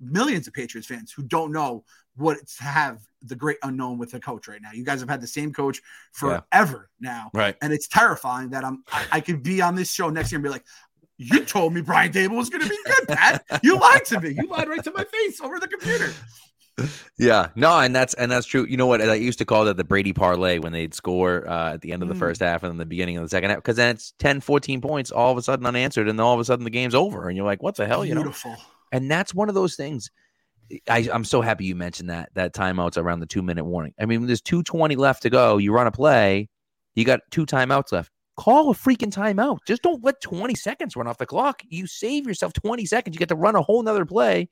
millions of Patriots fans who don't know what it's to have the great unknown with the coach right now. You guys have had the same coach forever yeah. now. Right. And it's terrifying that I'm I, I, could be on this show next year and be like, you told me Brian Daboll was gonna be good, Pat. You lied to me. You lied right to my face over the computer. Yeah, no, and that's and that's true. You know what? I used to call that the Brady parlay when they'd score uh, at the end of the mm. first half and then the beginning of the second half, because then it's 10, 14 points all of a sudden unanswered, and then all of a sudden the game's over, and you're like, what the hell? Beautiful. You know? And that's one of those things. I, I'm so happy you mentioned that that timeouts around the two minute warning. I mean, there's 220 left to go. You run a play, you got two timeouts left. Call a freaking timeout. Just don't let 20 seconds run off the clock. You save yourself 20 seconds. You get to run a whole nother play,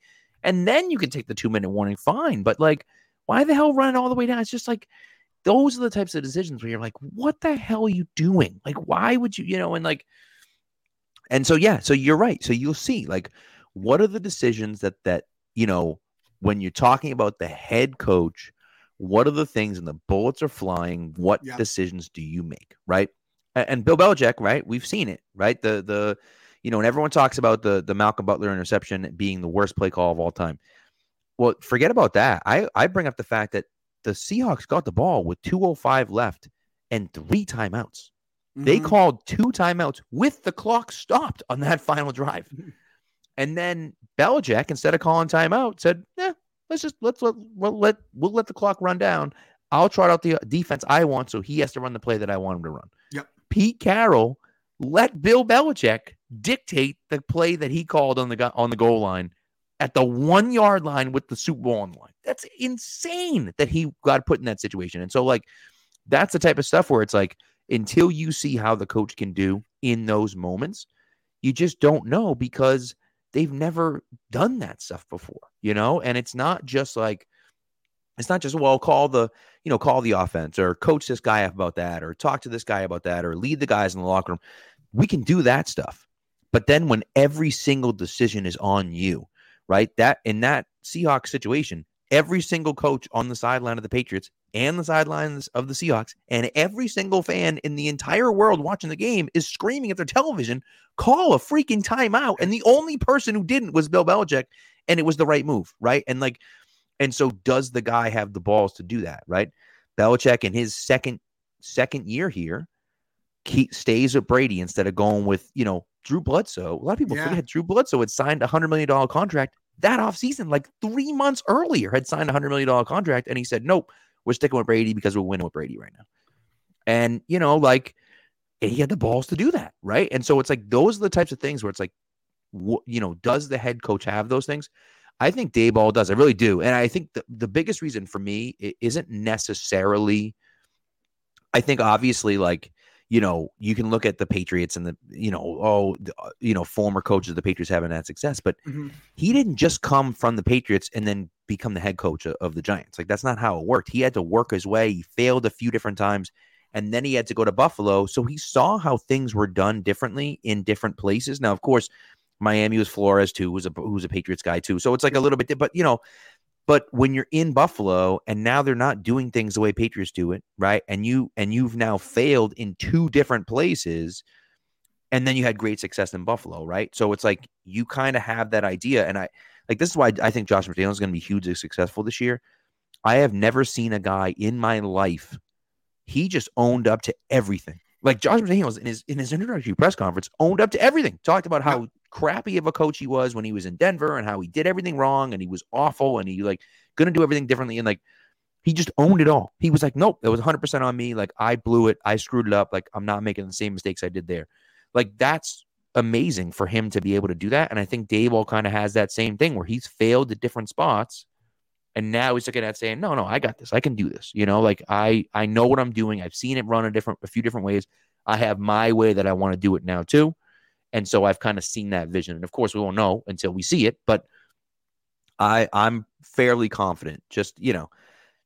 and then you can take the two minute warning. Fine. But like, why the hell run it all the way down? It's just like those are the types of decisions where you're like, what the hell are you doing? Like, why would you, you know, and like, and so yeah, so you're right. So you'll see like what are the decisions that that you know when you're talking about the head coach, what are the things and the bullets are flying? What yeah. decisions do you make? Right. And, and Bill Belichick, right? We've seen it, right? The the you know, and everyone talks about the the Malcolm Butler interception being the worst play call of all time. Well, forget about that. I I bring up the fact that the Seahawks got the ball with 205 left and three timeouts. Mm-hmm. They called two timeouts with the clock stopped on that <laughs> final drive. And then Belichick, instead of calling timeout, said, "Yeah, let's just let's let we'll let we'll let the clock run down. I'll trot out the defense I want, so he has to run the play that I want him to run." Yep. Pete Carroll let Bill Belichick dictate the play that he called on the on the goal line at the one yard line with the Super Bowl on the line. That's insane that he got put in that situation. And so, like, that's the type of stuff where it's like until you see how the coach can do in those moments, you just don't know because they've never done that stuff before, you know? And it's not just like, it's not just, well, call the, you know, call the offense or coach this guy about that or talk to this guy about that or lead the guys in the locker room. We can do that stuff. But then when every single decision is on you, right? That in that Seahawks situation, every single coach on the sideline of the Patriots and the sidelines of the Seahawks, and every single fan in the entire world watching the game is screaming at their television, call a freaking timeout. And the only person who didn't was Bill Belichick, and it was the right move, right? And like, and so does the guy have the balls to do that, right? Belichick in his second second year here keep, stays with Brady instead of going with, you know, Drew Bledsoe. A lot of people yeah. forget Drew Bledsoe had signed a $100 million contract that offseason, like three months earlier, had signed a $100 million contract. And he said, nope, we're sticking with Brady because we're winning with Brady right now. And, you know, like he had the balls to do that. Right. And so it's like those are the types of things where it's like, wh- you know, does the head coach have those things? I think Daboll does. I really do. And I think the, the biggest reason for me it isn't necessarily, I think obviously, like, you know, you can look at the Patriots and the, you know, oh, the, uh, you know, former coaches of the Patriots having that success, but mm-hmm. he didn't just come from the Patriots and then become the head coach of, of the Giants. Like that's not how it worked. He had to work his way. He failed a few different times, and then he had to go to Buffalo. So he saw how things were done differently in different places. Now, of course, Miami was Flores too, who's a who's a Patriots guy too. So it's like a little bit, but you know, but when you're in Buffalo and now they're not doing things the way Patriots do it, right? And you and you've now failed in two different places, and then you had great success in Buffalo, right? So it's like you kind of have that idea, and I like this is why I think Josh McDaniels is going to be hugely successful this year. I have never seen a guy in my life. He just owned up to everything. Like Josh McDaniels in his in his introductory press conference owned up to everything. Talked about how crappy of a coach he was when he was in Denver and how he did everything wrong and he was awful and he like gonna do everything differently and like he just owned it all. He was like, nope, it was 100% on me. Like I blew it. I screwed it up. Like I'm not making the same mistakes I did there. Like that's amazing for him to be able to do that. And I think Daboll kind of has that same thing where he's failed at different spots. And now he's looking at saying, no, no, I got this. I can do this. You know, like I I know what I'm doing. I've seen it run a different a few different ways. I have my way that I want to do it now too. And so I've kind of seen that vision. And of course we won't know until we see it, but I I'm fairly confident. Just, you know,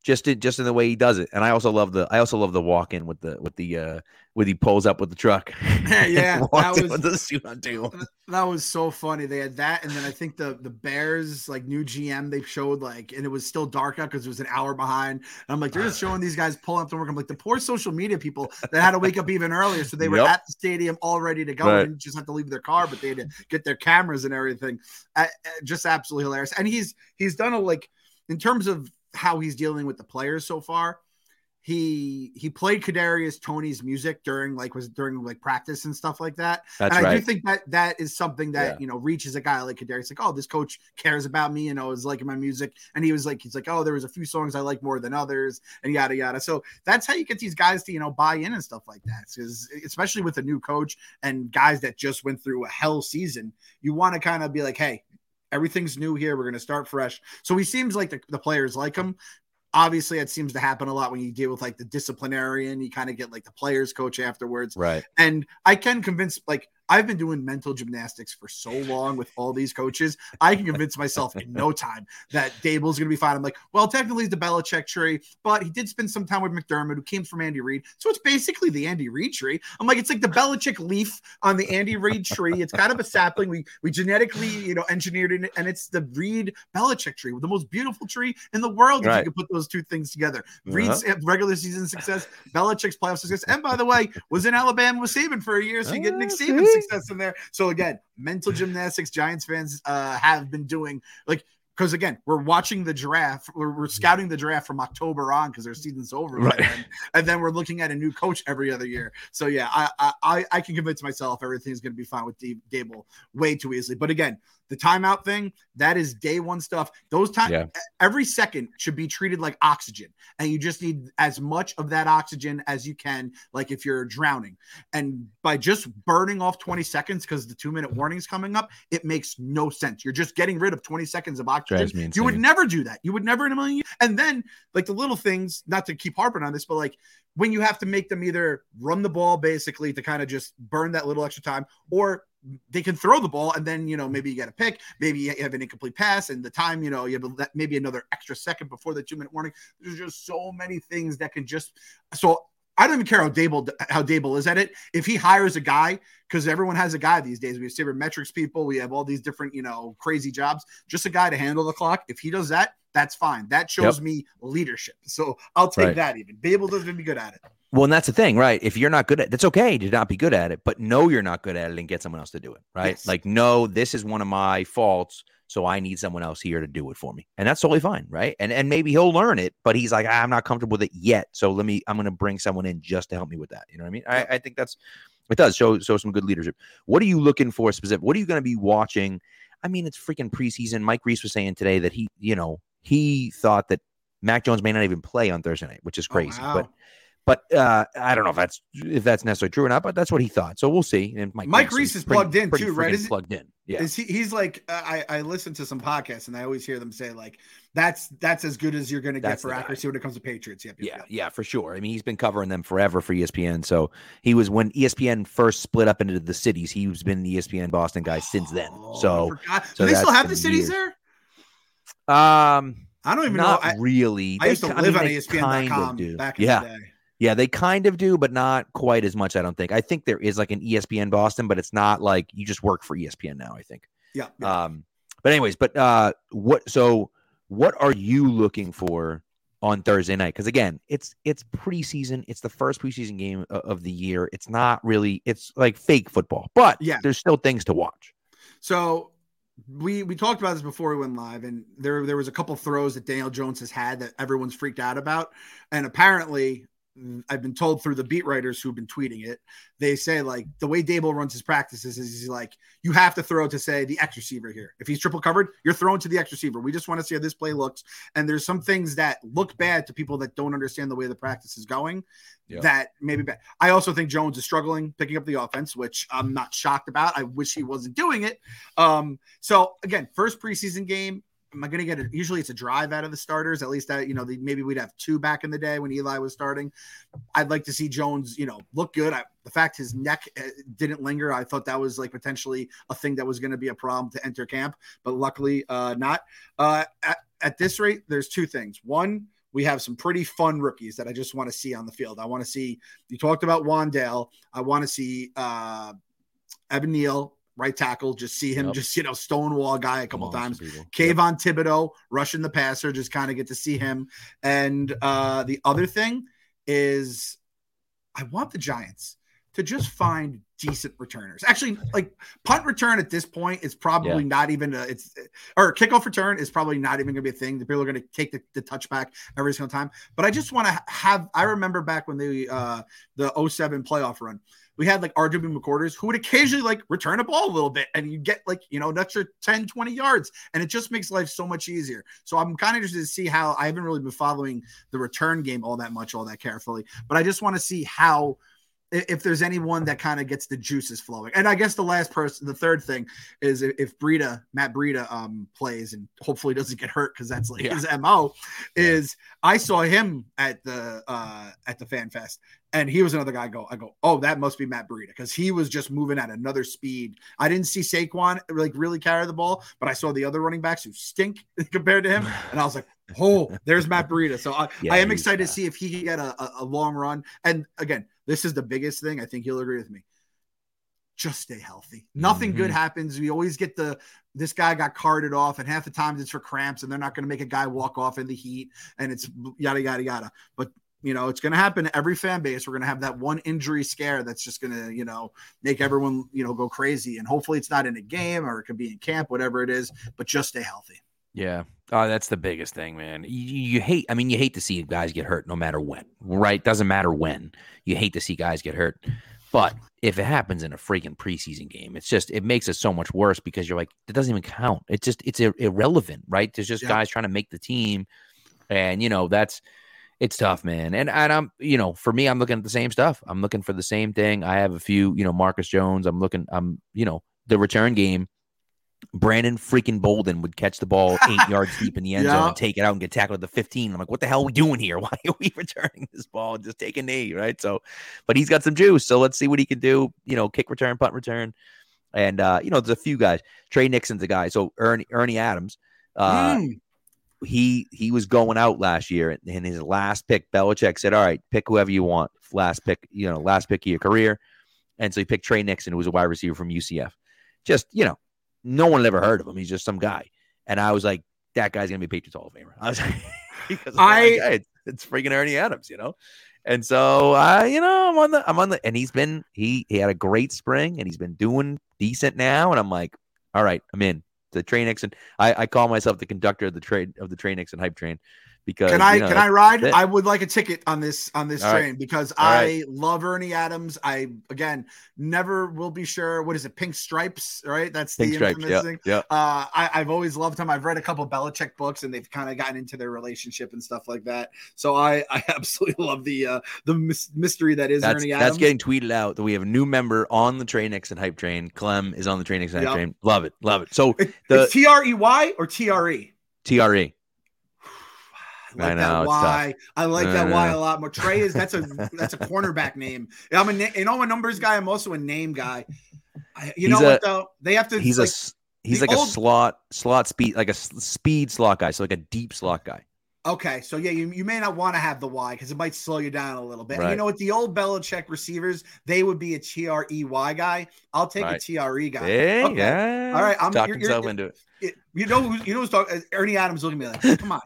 just in, just in the way he does it. And I also love the I also love the walk in with the with the uh with he pulls up with the truck. <laughs> <laughs> yeah, that was the suit on table. That was so funny. They had that, and then I think the the Bears like new GM they showed like, and it was still dark out because it was an hour behind. And I'm like, they're just <laughs> showing these guys pulling up to work. I'm like, the poor social media people that had to wake up even earlier, so they were Yep. at the stadium all ready to go Right. and just have to leave their car, but they had to get their cameras and everything. Uh, uh, just absolutely hilarious. And he's he's done a like in terms of how he's dealing with the players so far. He he played Kadarius Toney's music during like was during like practice and stuff like that. That's and I do think that that is something that Yeah. you know reaches a guy like Kadarius. Like, oh, this coach cares about me. You oh, know, is liking my music, and he was like, he's like, oh, there was a few songs I like more than others, and yada yada. So that's how you get these guys to you know buy in and stuff like that. Because especially with a new coach and guys that just went through a hell season, you want to kind of be like, hey, everything's new here. We're going to start fresh. So he seems like the, the players like him. Obviously, it seems to happen a lot when you deal with like the disciplinarian. You kind of get like the players coach afterwards. Right. And I can convince, like, I've been doing mental gymnastics for so long with all these coaches. I can convince myself in no time that Daboll's going to be fine. I'm like, well, technically he's the Belichick tree, but he did spend some time with McDermott, who came from Andy Reid. So it's basically the Andy Reid tree. I'm like, it's like the Belichick leaf on the Andy Reid tree. It's kind of a sapling. We we genetically, you know, engineered it, and it's the Reid Belichick tree, the most beautiful tree in the world. If you could put those two things together, Uh-huh. Reid's regular season success, Belichick's playoff success, and by the way, was in Alabama with Saban for a year, so you get Nick Ah, Saban? Success in there. So again, mental gymnastics Giants fans uh, have been doing like because again, we're watching the draft, we're, we're scouting the draft from October on because their season's over, Right. then. and then we're looking at a new coach every other year. So yeah, I I, I- can convince myself everything's going to be fine with Dave, Daboll way too easily. But again, the timeout thing that is day one stuff. Those time Yeah. every second should be treated like oxygen, and you just need as much of that oxygen as you can, like if you're drowning. And by just burning off 20 seconds because the two minute warning is coming up, it makes no sense. You're just getting rid of 20 seconds of oxygen. You would never do that. You would never in a million. years. And then, like the little things, not to keep harping on this, but like when you have to make them either run the ball basically to kind of just burn that little extra time, or they can throw the ball and then you know maybe you get a pick, maybe you have an incomplete pass, and the time you know you have maybe another extra second before the two minute warning. There's just so many things that can just so. I don't even care how Daboll how Daboll is at it. If he hires a guy, because everyone has a guy these days. We have sabermetrics people, we have all these different, you know, crazy jobs. Just a guy to handle the clock. If he does that, that's fine. That shows me leadership. So I'll take Right. that even. Daboll doesn't be good at it. Well, and that's the thing, right? If you're not good at it, that's okay to not be good at it, but know you're not good at it and get someone else to do it, right? Yes. Like, no, this is one of my faults, so I need someone else here to do it for me. And that's totally fine, right? And and maybe he'll learn it, but he's like, I'm not comfortable with it yet. So let me I'm gonna bring someone in just to help me with that. You know what I mean? I, I think that's it does show show some good leadership. What are you looking for specific? What are you gonna be watching? I mean, it's freaking preseason. Mike Reiss was saying today that he, you know, he thought that Mac Jones may not even play on Thursday night, which is Oh, crazy. wow. But but uh, I don't know if that's if that's necessarily true or not. But that's what he thought. So we'll see. And Mike, Mike Reiss is pretty- plugged in too, right? Is- plugged in. Yeah. Is he, he's like uh, I, I listen to some podcasts and I always hear them say like that's that's as good as you're going to get for the guy. accuracy when it comes to Patriots. Yep, yep, Yeah, yeah, for sure. I mean, he's been covering them forever for ESPN. So he was when ESPN first split up into the cities. He's been the ESPN Boston guy since then. Oh, So, so they still have the cities years. there? um, I don't even not know. I, really. I They used to I live mean, on ESPN.com back in yeah, the day. Yeah, they kind of do, but not quite as much. I don't think. I think there is like an ESPN Boston, but it's not like you just work for ESPN now. I think. Yeah. yeah. Um, but anyways, but uh, what? So, what are you looking for on Thursday night? Because again, it's it's preseason. It's the first preseason game of the year. It's not really. It's like fake football, but Yeah. there's still things to watch. So we we talked about this before we went live, and there there was a couple throws that Daniel Jones has had that everyone's freaked out about, and apparently. I've been told through the beat writers who've been tweeting it. They say like the way Daboll runs his practices is he's like you have to throw to say the X receiver here. If he's triple covered, you're throwing to the X receiver. We just want to see how this play looks. And there's some things that look bad to people that don't understand the way the practice is going. Yeah. That maybe bad. I also think Jones is struggling picking up the offense, which I'm not shocked about. I wish he wasn't doing it. Um, so again, first preseason game. Am I going to get it? Usually it's a drive out of the starters. At least you know, the, maybe we'd have two back in the day when Eli was starting. I'd like to see Jones, you know, look good. I, the fact his neck uh, didn't linger, I thought that was like potentially a thing that was going to be a problem to enter camp, but luckily uh, not. Uh, at, at this rate, there's two things. One, we have some pretty fun rookies that I just want to see on the field. I want to see you talked about Wan'Dale. I want to see uh, Evan Neal, right tackle, just see him Yep. just you know stonewall guy a couple Monster times. people. Kayvon Thibodeaux rushing the passer, just kind of get to see him. And uh, the other thing is, I want the Giants to just find decent returners. Actually, like punt return at this point is probably not even a, it's or kickoff return is probably not even going to be a thing. The people are going to take the, the touchback every single time. But I just want to have. I remember back when the uh, the 07 playoff run. We had like RW McQuarters who would occasionally like return a ball a little bit and you get like, you know, an extra 10, 20 yards. And it just makes life so much easier. So I'm kind of interested to see how I haven't really been following the return game all that much, all that carefully. But I just want to see how if there's anyone that kind of gets the juices flowing. And I guess the last person, the third thing is if- Breida, Matt Breida um plays and hopefully doesn't get hurt because that's like Yeah. his MO, is I saw him at the uh at the fan fest and he was another guy I go I go oh that must be Matt Breida because he was just moving at another speed. I didn't see Saquon like really carry the ball, but I saw the other running backs who stink <laughs> compared to him, and I was like, oh, there's Matt Breida. So I, <laughs> Yeah, I am excited to see if he can get a, a, a long run. And again, this is the biggest thing. I think he'll agree with me. Just stay healthy. Nothing good Mhm. happens. We always get the this guy got carted off, and half the times it's for cramps, and they're not going to make a guy walk off in the heat, and it's yada yada yada. But you know, it's going to happen to every fan base. We're going to have that one injury scare that's just going to, you know, make everyone, you know, go crazy. And hopefully it's not in a game or it could be in camp, whatever it is, but just stay healthy. Yeah. Oh, that's the biggest thing, man. You, you hate, I mean, you hate to see guys get hurt no matter when, right? Doesn't matter when. You hate to see guys get hurt. But if it happens in a freaking preseason game, it's just, it makes it so much worse because you're like, it doesn't even count. It's just, it's ir- irrelevant, right? There's just Yeah. guys trying to make the team. And, you know, that's, it's tough, man. And, and I'm, you know, for me, I'm looking at the same stuff. I'm looking for the same thing. I have a few, you know, Marcus Jones. I'm looking, I'm, you know, the return game. Brandon freaking Bolden would catch the ball <laughs> eight yards deep in the end zone Yeah. and take it out and get tackled at the 15. I'm like, what the hell are we doing here? <laughs> Why are we returning this ball and just take a knee? Right. So, but he's got some juice. So let's see what he can do. You know, kick return, punt return. And, uh, you know, there's a few guys. Tre Nixon's a guy. So Ernie, Ernie Adams, uh, Mm. he he was going out last year and his last pick Belichick said all right pick whoever you want last pick you know last pick of your career and so he picked Tre Nixon who was a wide receiver from UCF just you know no one ever heard of him. He's just some guy. And I was like that guy's gonna be a Patriots Hall of Famer. I was like, <laughs> because I'm like, "Hey, it's, it's freaking Ernie Adams you know? And so I you know I'm on the I'm on the and he's been he he had a great spring and he's been doing decent now. And I'm like all right I'm in. The Tre Nixon I, I call myself the conductor of the trade of the Tre Nixon hype train because Can I you know, can I ride? I would like a ticket on this on this All right. train because All I right. love Ernie Adams. I again never will be sure. What is it? Pink stripes, right? That's the Pink stripes, infamous yeah, thing. yeah. Uh, I, I've always loved him. I've read a couple Belichick books, and they've kind of gotten into their relationship and stuff like that. So I, <laughs> I absolutely love the uh, the mys- mystery that is That's, Ernie Adams. that's getting tweeted out that we have a new member on the Tre Nixon hype train. Clem is on the Tre Nixon hype Yep. train. Love it, love it. So the- T R E Y or T R E. TRE, I like I know, that Y. I like I that Y know. a lot more. Trey is that's a that's a cornerback name. I'm a you know I'm a numbers guy. I'm also a name guy. I, you He's know a- what though? They have to. he's a like, s- he's like old- a slot slot speed like a speed slot guy. So like a deep slot guy. okay. So yeah, you, you may not want to have the Y because it might slow you down a little bit. And you know what? The old Belichick receivers they would be a T R E Y guy. I'll take a Right. T R E guy. Hey, Okay. yeah. All right, I'm- talked you're- you're- into it. It- you know who you know who's talking? Ernie Adams looking at me like, come on.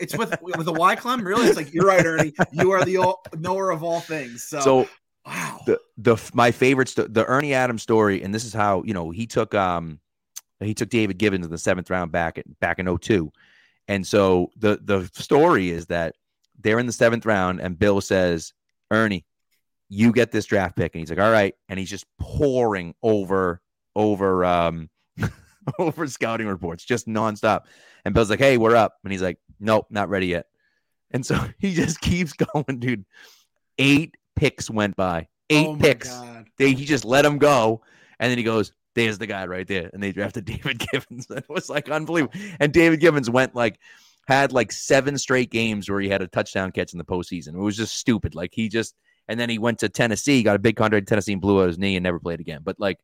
It's with with a Y Clem, really. It's like you're right, Ernie. You are the all, knower of all things. So, So wow. the the my favorite sto- the Ernie Adams story, and this is how you know he took um he took David Givens in the seventh round back at back in 02. and so the the story is that they're in the seventh round, and Bill says, Ernie, you get this draft pick, and he's like, all right, and he's just pouring over over um <laughs> over scouting reports just nonstop, and Bill's like, hey, we're up, and he's like, nope, not ready yet, and so <laughs> he just keeps <laughs> going, dude. Eight picks went by. Eight Oh picks they he just let him go, and then he goes, "There's the guy right there," and they drafted David Givens. It was like unbelievable. And David Givens went like had like seven straight games where he had a touchdown catch in the postseason. It was just stupid. Like he just and then he went to Tennessee, got a big contract in Tennessee, and blew out his knee and never played again. But like,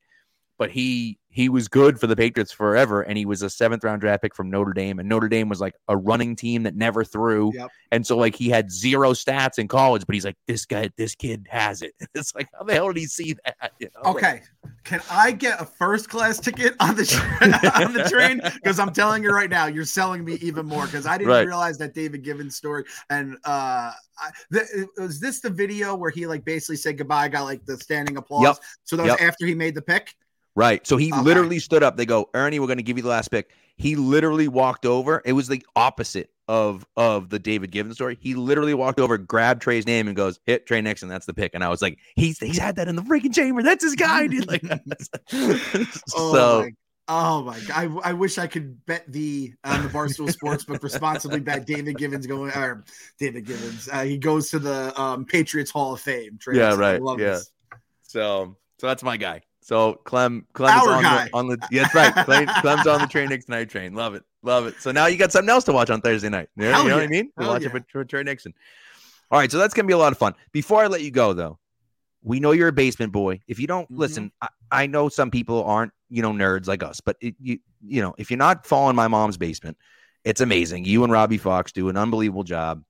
but he he was good for the Patriots forever, and he was a seventh round draft pick from Notre Dame, and Notre Dame was like a running team that never threw, Yep. and so like he had zero stats in college, but he's like this guy, this kid has it. <laughs> It's like how the hell did he see that? <laughs> You know? Like, Okay, can I get a first class ticket on the tra- <laughs> on the train? Because I'm telling you right now, you're selling me even more. Because I didn't Right. realize that David Givens story. And uh, I, th- was this the video where he like basically said goodbye? Got like the standing applause. Yep. So that was Yep. after he made the pick. Right. So he Okay. literally stood up. They go, Ernie, we're going to give you the last pick. He literally walked over. It was the opposite of of the David Givens story. He literally walked over, grabbed Trey's name, and goes, "Hit Tre Nixon. That's the pick." And I was like, "He's he's had that in the freaking chamber. That's his guy, dude." Like, <laughs> <laughs> Oh so my, oh my god! I, I wish I could bet the on the Barstool Sportsbook responsibly bet David Givens going or David Givens. Uh, he goes to the um, Patriots Hall of Fame. Trey Yeah, Nixon. Right, love yeah. this. so so that's my guy. So Clem Clem's on the, on the yeah, that's right. Clem, <laughs> Clem's on the Tre Nixon night train. Love it, love it. So now you got something else to watch on Thursday night. You know, you know what. I mean? We're Hell watching yeah. for, for Tre Nixon. All right, so that's gonna be a lot of fun. Before I let you go, though, we know you're a basement boy. If you don't Mhm. listen, I, I know some people aren't you know nerds like us, but it, you you know if you're not following my mom's basement, it's amazing. You and Robbie Fox do an unbelievable job.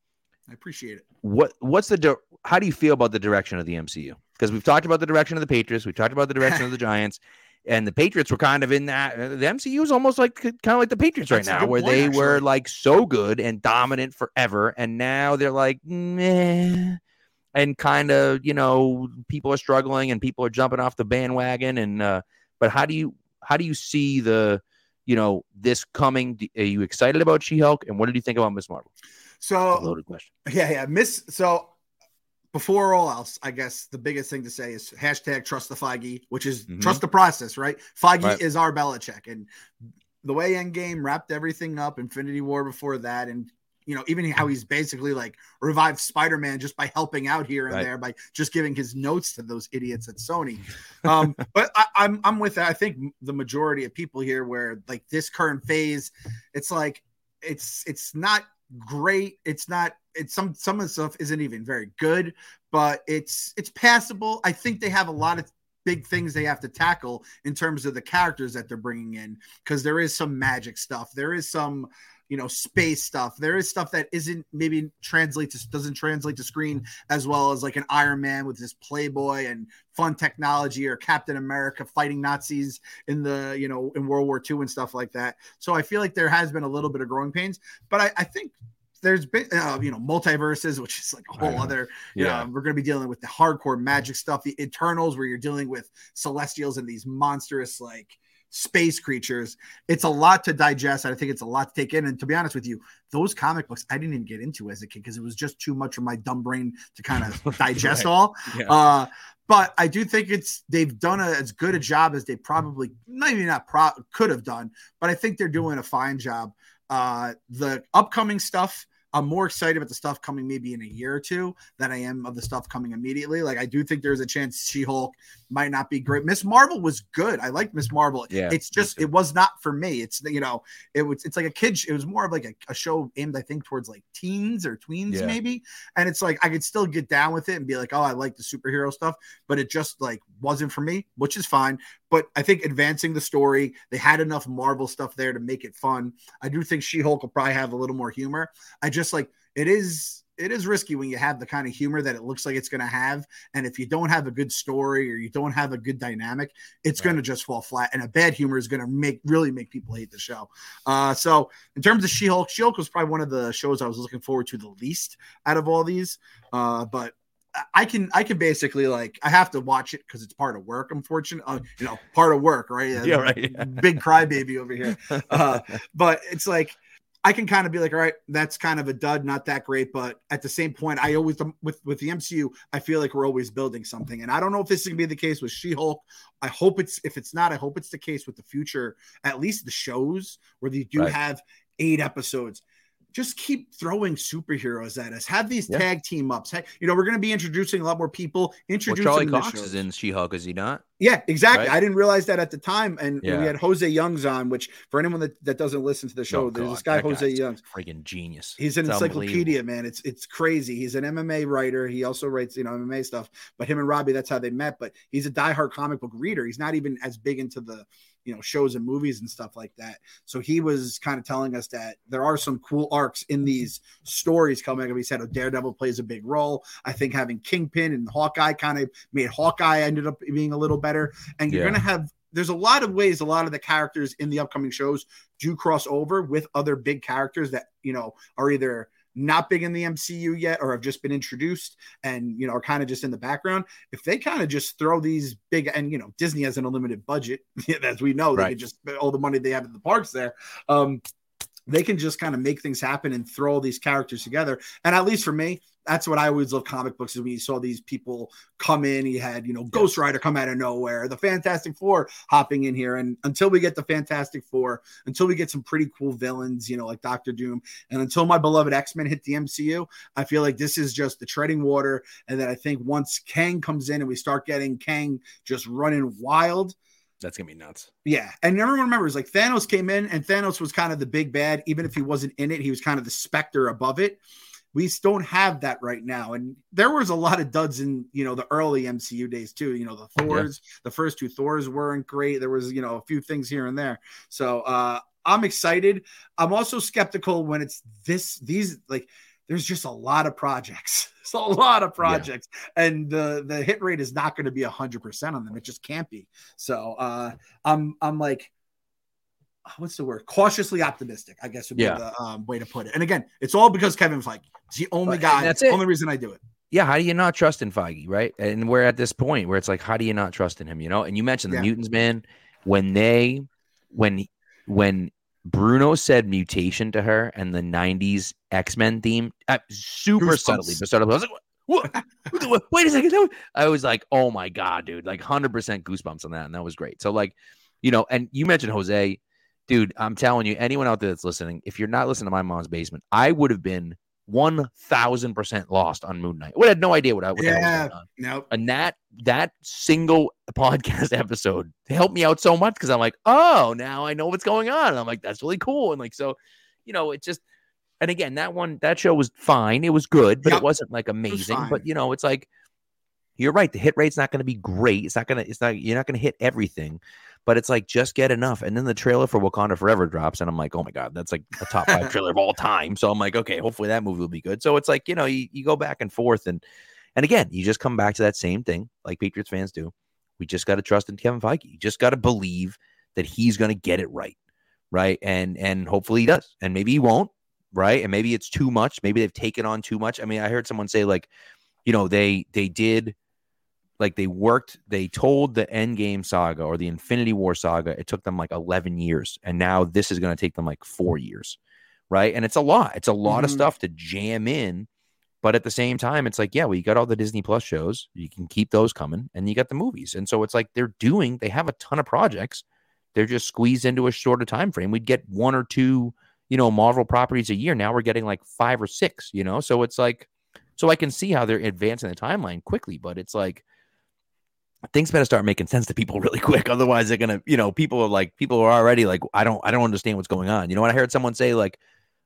I appreciate it. What what's the how do you feel about the direction of the MCU? Because we've talked about the direction of the Patriots, we've talked about the direction of the <laughs> Giants, and the Patriots were kind of in that. uh, The MCU is almost like kind of like the Patriots right That's a now, where point, they were like so good and dominant forever, and now they're like meh, and kind of you know people are struggling and people are jumping off the bandwagon. And uh, but how do you how do you see the you know this coming? Are you excited about She Hulk? And what did you think about Miss Marvel? So Loaded question. <laughs> Yeah, yeah. Miss. So before all else, I guess the biggest thing to say is hashtag trust the Feige, which is Mhm. trust the process, right? Feige Right. is our Belichick, and the way Endgame wrapped everything up, Infinity War before that, and you know even how he's basically like revived Spider-Man just by helping out here and Right. there by just giving his notes to those idiots at Sony. <laughs> Um, but I, I'm I'm with that. I think the majority of people here, where like this current phase, it's like it's it's not great. It's not. It's some some of the stuff isn't even very good, but it's it's passable. I think they have a lot of big things they have to tackle in terms of the characters that they're bringing in because there is some magic stuff. There is some you know space stuff. There is stuff that isn't maybe translate to doesn't translate to screen as well as like an Iron Man with his Playboy and fun technology or Captain America fighting Nazis in the you know in World War II and stuff like that. So I feel like there has been a little bit of growing pains, but I, I think there's been uh, you know multiverses, which is like a whole other. You know, we're going to be dealing with the hardcore magic stuff, the Eternals, where you're dealing with Celestials and these monstrous like space creatures. It's a lot to digest. I think it's a lot to take in. And to be honest with you, those comic books I didn't even get into as a kid because it was just too much for my dumb brain to kind of <laughs> digest Right. all. Yeah. Uh, but I do think it's they've done a, as good a job as they probably maybe not pro- could have done, but I think they're doing a fine job. Uh, the upcoming stuff, I'm more excited about the stuff coming maybe in a year or two than I am of the stuff coming immediately. Like I do think there's a chance She-Hulk might not be great. Miss Marvel was good. I like Miss Marvel. Yeah, it's just it was not for me. It's you know it was it's like a kid. It was more of like a, a show aimed I think towards like teens or tweens Yeah. maybe. And it's like I could still get down with it and be like, oh, I like the superhero stuff, but it just like wasn't for me, which is fine. But I think advancing the story, they had enough Marvel stuff there to make it fun. I do think She-Hulk will probably have a little more humor. I just like it is it is risky when you have the kind of humor that it looks like it's going to have and if you don't have a good story or you don't have a good dynamic it's Right. going to just fall flat and a bad humor is going to make really make people hate the show uh so in terms of she-hulk she-hulk was probably one of the shows i was looking forward to the least out of all these uh but I- can I can basically like I have to watch it because it's part of work. Unfortunately, uh, you know, part of work, right? <laughs> Yeah, right. Big crybaby over here. <laughs> Uh, but it's like I can kind of be like, all right, that's kind of a dud, not that great. But at the same point, I always um, with with the MCU, I feel like we're always building something, and I don't know if this is gonna be the case with She-Hulk. I hope it's if it's not, I hope it's the case with the future, at least the shows where they do Right. have eight episodes. Just keep throwing superheroes at us. Have these yeah. tag team ups. Hey, you know, we're going to be introducing a lot more people. Introducing well, Charlie Cox is in She-Hulk, is he not? Yeah, exactly. Right? I didn't realize that at the time. And yeah. we had Jose Youngs on, which for anyone that, that doesn't listen to the show, oh, there's God, this guy Jose Youngs, freaking genius. He's an it's encyclopedia, man. It's it's crazy. He's an MMA writer. He also writes you know MMA stuff. But him and Robbie, that's how they met. But he's a diehard comic book reader. He's not even as big into the you know shows and movies and stuff like that. So he was kind of telling us that there are some cool arcs in mm-hmm. these stories coming up. He said, "Oh, Daredevil plays a big role." I think having Kingpin and Hawkeye kind of made Hawkeye ended up being a little better, and you're yeah. gonna have. There's a lot of ways a lot of the characters in the upcoming shows do cross over with other big characters that you know are either not big in the MCU yet or have just been introduced and you know are kind of just in the background. If they kind of just throw these big and you know Disney has an unlimited budget, <laughs> as we know, they right. can just all the money they have in the parks there. Um, they can just kind of make things happen and throw all these characters together. And at least for me, that's what I always love comic books is when you saw these people come in. He had, you know, Ghost Rider come out of nowhere, the Fantastic Four hopping in here. And until we get the Fantastic Four, until we get some pretty cool villains, you know, like Doctor Doom, and until my beloved X Men hit the MCU, I feel like this is just the treading water. And then I think once Kang comes in and we start getting Kang just running wild, that's gonna be nuts. Yeah, and everyone remembers like Thanos came in, and Thanos was kind of the big bad. Even if he wasn't in it, he was kind of the specter above it. We don't have that right now, and there was a lot of duds in you know the early MCU days too. You know the Thors, yeah. the first two Thors weren't great. There was you know a few things here and there. So uh I'm excited. I'm also skeptical when it's this these like there's just a lot of projects. <laughs> It's a lot of projects, yeah. and the the hit rate is not going to be hundred percent on them. It just can't be. So uh, I'm I'm like, what's the word? Cautiously optimistic, I guess would be yeah. the um, way to put it. And again, it's all because Kevin Feige. It's the only guy. That's the only reason I do it. Yeah, how do you not trust in Feige, right? And we're at this point where it's like, how do you not trust in him? You know. And you mentioned the yeah. mutants, man. When they, when when Bruno said mutation to her and the 90s X Men theme, uh, super Goosebumps. subtly, but subtly. I was like, what? Wait a second. I was like, oh my God, dude, like 100% goosebumps on that. And that was great. So, like, you know, and you mentioned Jose, dude, I'm telling you, anyone out there that's listening, if you're not listening to my mom's basement, I would have been one thousand percent lost on Moon Knight. We had no idea what I was yeah, nope. And that that single <laughs> podcast episode helped me out so much because I'm like, oh, now I know what's going on. And I'm like, that's really cool. And like, so, you know, it just and again, that one that show was fine. It was good, but yep. it wasn't like amazing. Was but you know, it's like you're right. The hit rate's not going to be great. It's not gonna. It's not. You're not going to hit everything but it's like just get enough. And then the trailer for Wakanda Forever drops, and I'm like, oh my god, that's like a top five trailer of all time. So I'm like, okay, hopefully that movie will be good. So it's like you know, you, you go back and forth, and and again, you just come back to that same thing, like Patriots fans do. We just got to trust in Kevin Feige. You just got to believe that he's going to get it right, right, and and hopefully he does, and maybe he won't, right, and maybe it's too much. Maybe they've taken on too much. I mean, I heard someone say like, you know, they they did like they worked they told the Endgame saga or the infinity war saga it took them like 11 years and now this is going to take them like four years right? And it's a lot it's a lot mm-hmm. of stuff to jam in but at the same time it's like yeah well you got all the disney plus shows you can keep those coming and you got the movies and so it's like they're doing they have a ton of projects they're just squeezed into a shorter time frame we'd get one or two you know marvel properties a year now we're getting like five or six you know? So it's like so i can see how they're advancing the timeline quickly but it's like things better start making sense to people <laughs> really quick. Otherwise, they're gonna, you know, people are like, people are already like, I don't, I don't understand what's going on. You know what? I heard someone say like,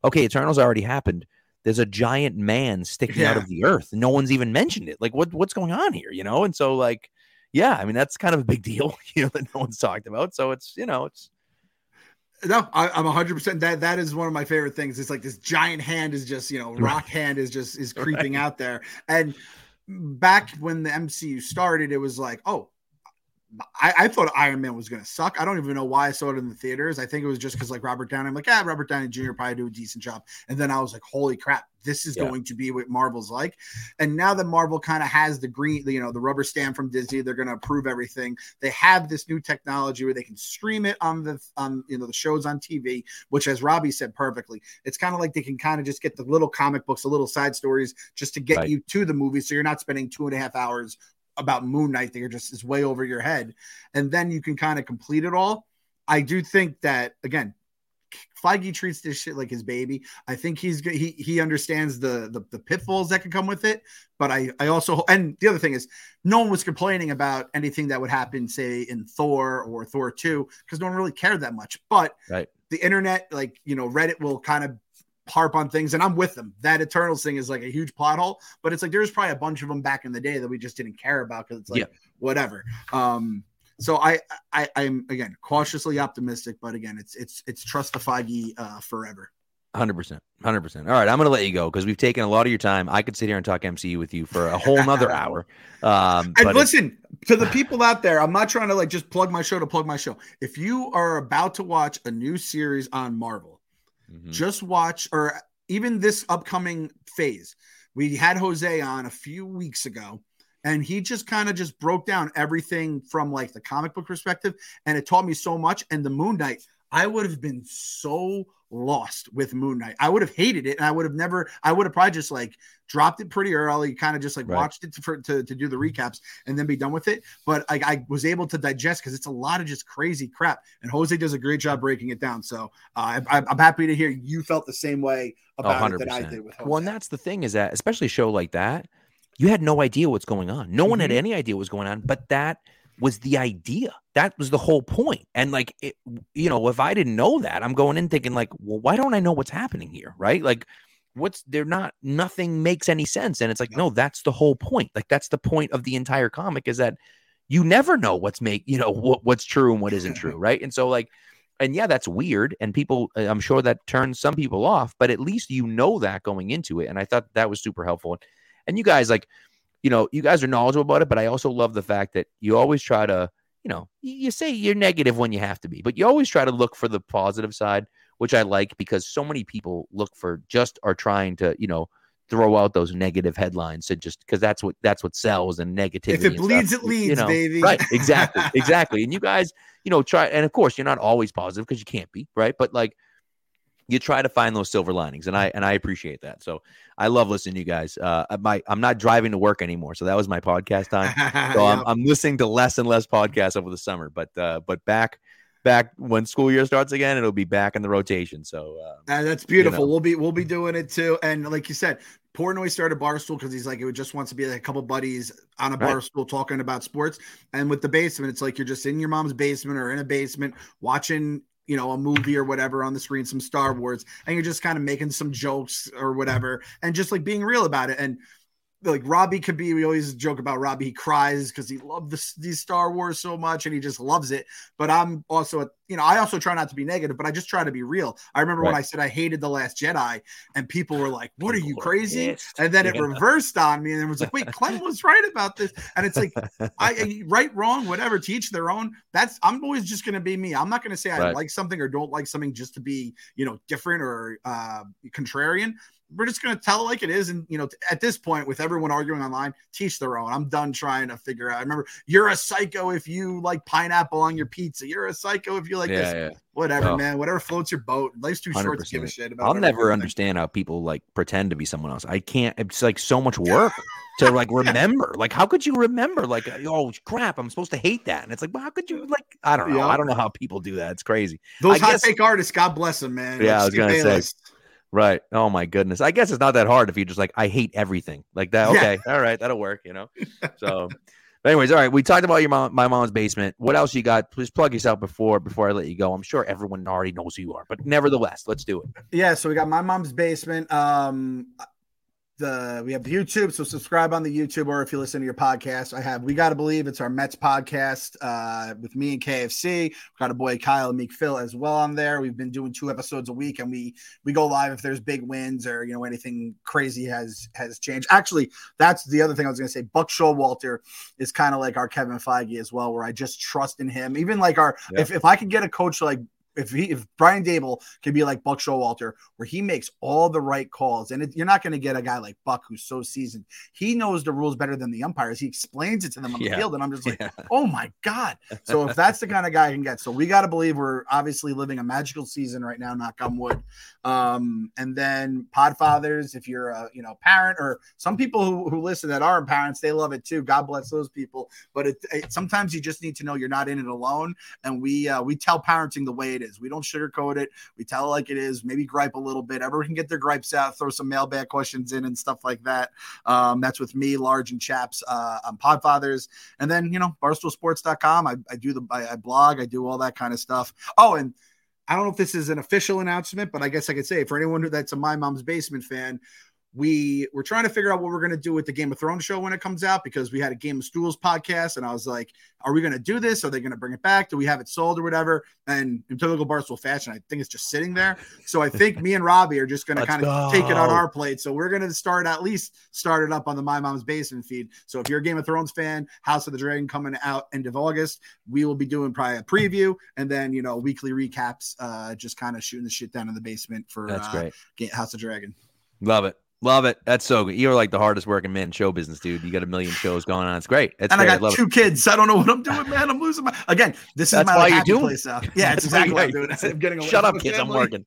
okay, Eternals already happened. There's a giant man sticking yeah. out of the earth. No one's even mentioned it. Like, what, what's going on here? You know? And so, like, yeah, I mean, that's kind of a big <laughs> deal, you know, that no one's talked about. So it's, you know, it's. No, I, am 100. percent That that is one of my favorite things. It's like this giant hand is just, you know, rock right. hand is just is <laughs> creeping right. out there, and back when the MCU started, it was like, oh, I, I, thought Iron Man was going to suck. I don't even know why I saw it in the theaters. I think it was just because like Robert Downey. I'm like, yeah, Robert Downey Jr. probably do a decent job. And then I was like, holy crap, this is yeah. going to be what Marvel's like. And now that Marvel kind of has the green, you know, the rubber stamp from Disney, they're going to approve everything. They have this new technology where they can stream it on the on you know the shows on TV, which as Robbie said perfectly, it's kind of like they can kind of just get the little comic books, the little side stories, just to get right. you to the movie, so you're not spending two and a half hours about Moon Knight that you're just is way over your head, and then you can kind of complete it all. I do think that again, Feige treats this shit like his baby. I think he's he he understands the, the the pitfalls that can come with it. But I I also and the other thing is no one was complaining about anything that would happen, say in Thor or Thor two, because no one really cared that much. But right. the internet, like you know, Reddit will kind of harp on things, and I'm with them. That Eternals thing is like a huge plot hole, but it's like there's probably a bunch of them back in the day that we just didn't care about because it's like yeah. whatever. Um, so I, I I'm again cautiously optimistic, but again, it's it's it's trust the Feige uh, forever. Hundred percent, hundred percent. All right, I'm going to let you go because we've taken a lot of your time. I could sit here and talk MCU with you for a whole nother <laughs> hour. Um, and listen to the people out there. I'm not trying to like just plug my show to plug my show. If you are about to watch a new series on Marvel, mm-hmm. just watch or even this upcoming phase. We had Jose on a few weeks ago and he just kind of just broke down everything from like the comic book perspective and it taught me so much and the moon knight i would have been so lost with moon knight i would have hated it and i would have never i would have probably just like dropped it pretty early kind of just like right. watched it to, for, to, to do the recaps and then be done with it but I, I was able to digest because it's a lot of just crazy crap and jose does a great job breaking it down so uh, I, am happy to hear you felt the same way about oh, it that i did with jose. well and that's the thing is that especially a show like that you had no idea what's going on. No mm-hmm. one had mm-hmm. any idea what was going on, but that was the idea. That was the whole point. And like, it, you know, if I didn't know that, I'm going in thinking like, well, why don't I know what's happening here? Right? Like, what's they're not nothing makes any sense. And it's like, no, that's the whole point. Like, that's the point of the entire comic is that you never know what's make you know what, what's true and what isn't <laughs> true, right? And so like, and yeah, that's weird, and people, uh, I'm sure that turns some people off, but at least you know that going into it. And I thought that was super helpful. And you guys, like, you know, you guys are knowledgeable about it, but I also love the fact that you always try to, you know, you say you're negative when you have to be, but you always try to look for the positive side, which I like because so many people look for just are trying to, you know, throw out those negative headlines to just because that's what that's what sells and negativity. If it bleeds, stuff, it leads, you know, baby. Right, exactly, <laughs> exactly. And you guys, you know, try and of course you're not always positive because you can't be, right? But like you try to find those silver linings and i and i appreciate that. So i love listening to you guys. Uh my i'm not driving to work anymore so that was my podcast time. <laughs> So I'm, I'm listening to less and less podcasts over the summer but uh but back back when school year starts again it'll be back in the rotation. So uh, uh, that's beautiful. you know. we'll be we'll be doing it too. And like you said Portnoy started Barstool because he's like, it just wants to be like a couple buddies on a right. barstool talking about sports. And with the basement, it's like you're just in your mom's basement or in a basement watching you know a movie or whatever on the screen some star wars and you're just kind of making some jokes or whatever and just like being real about it and like Robbie could be. We always joke about Robbie. He cries because he loved this, these Star Wars so much and he just loves it. But I'm also, you know, I also try not to be negative, but I just try to be real. I remember right. when I said I hated the Last Jedi, and people were like, "What are you crazy?" And then it reversed on me, and it was like, "Wait, Clem was right about this." And it's like, I <laughs> right, wrong, whatever, teach their own. That's I'm always just going to be me. I'm not going to say I like something or don't like something just to be, you know, different or uh, contrarian we're just going to tell it like it is. And, you know, at this point, with everyone arguing online, teach their own. I'm done trying to figure out. I remember you're a psycho if you like pineapple on your pizza. You're a psycho if you like yeah, this. Yeah. Whatever, man. Whatever floats your boat. Life's too 100%. short to give a shit about. I'll never understand how people like pretend to be someone else. I can't. It's like so much work to like <laughs> remember. Like, how could you remember? Like, uh, oh crap, I'm supposed to hate that. And it's like, well, how could you like? I don't know. Yeah. I don't know how people do that. It's crazy. Those I hot guess, take artists, God bless them, man. Yeah, like, I was gonna say. List. Right. Oh my goodness. I guess it's not that hard if you just like I hate everything like that. Okay. Yeah. All right. That'll work. You know. <laughs> So, anyways, all right. We talked about your mom, my mom's basement. What else you got? Please plug yourself before before I let you go. I'm sure everyone already knows who you are, but nevertheless, let's do it. Yeah. So we got my mom's basement. Um, the we have the YouTube, so subscribe on the YouTube, or if you listen to your podcast, I have we got to believe it's our Mets podcast uh, with me and KFC. We've got a boy Kyle and Meek Phil as well on there. We've been doing two episodes a week, and we we go live if there's big wins or you know anything crazy has has changed. Actually, that's the other thing I was going to say. Buck Showalter is kind of like our Kevin Feige as well, where I just trust in him. Even like our if if I could get a coach like if he if Brian Daboll can be like Buck Showalter, where he makes all the right calls, and it, you're not going to get a guy like Buck who's so seasoned. He knows the rules better than the umpires. He explains it to them on the yeah. field, and I'm just like, yeah. oh my god. So if that's the kind of guy I can get, so we got to believe we're obviously living a magical season right now. Knock on wood. Um, and then Podfathers, if you're a you know parent or some people who, who listen that aren't parents, they love it too. God bless those people. But it, it, sometimes you just need to know you're not in it alone, and we uh, we tell parenting the way it is is. We don't sugarcoat it. We tell it like it is. Maybe gripe a little bit. Everyone can get their gripes out, throw some mailbag questions in and stuff like that. Um, that's with me, Large and Chaps uh, on Podfathers. And then, you know, barstoolsports.com. I, I do the, I, I blog, I do all that kind of stuff. Oh, and I don't know if this is an official announcement, but I guess I could say for anyone that's a My Mom's Basement fan, we were trying to figure out what we're going to do with the Game of Thrones show when it comes out because we had a Game of Stools podcast, and I was like, "Are we going to do this? Are they going to bring it back? Do we have it sold or whatever?" And in typical Barstool fashion, I think it's just sitting there. So I think me and Robbie are just going to kind of take it on our plate. So we're going to start at least start it up on the My Mom's Basement feed. So if you're a Game of Thrones fan, House of the Dragon coming out end of August, we will be doing probably a preview and then you know weekly recaps, uh, just kind of shooting the shit down in the basement for That's uh, great. House of Dragon. Love it. Love it. That's so good. You're like the hardest working man in show business, dude. You got a million shows going on. It's great. It's and great. I got two it. kids. I don't know what I'm doing, man. I'm losing my. <laughs> Again, this is That's my why like, doing place now. Yeah, <laughs> it's exactly what I'm doing. I'm getting away Shut up, kids. I'm working.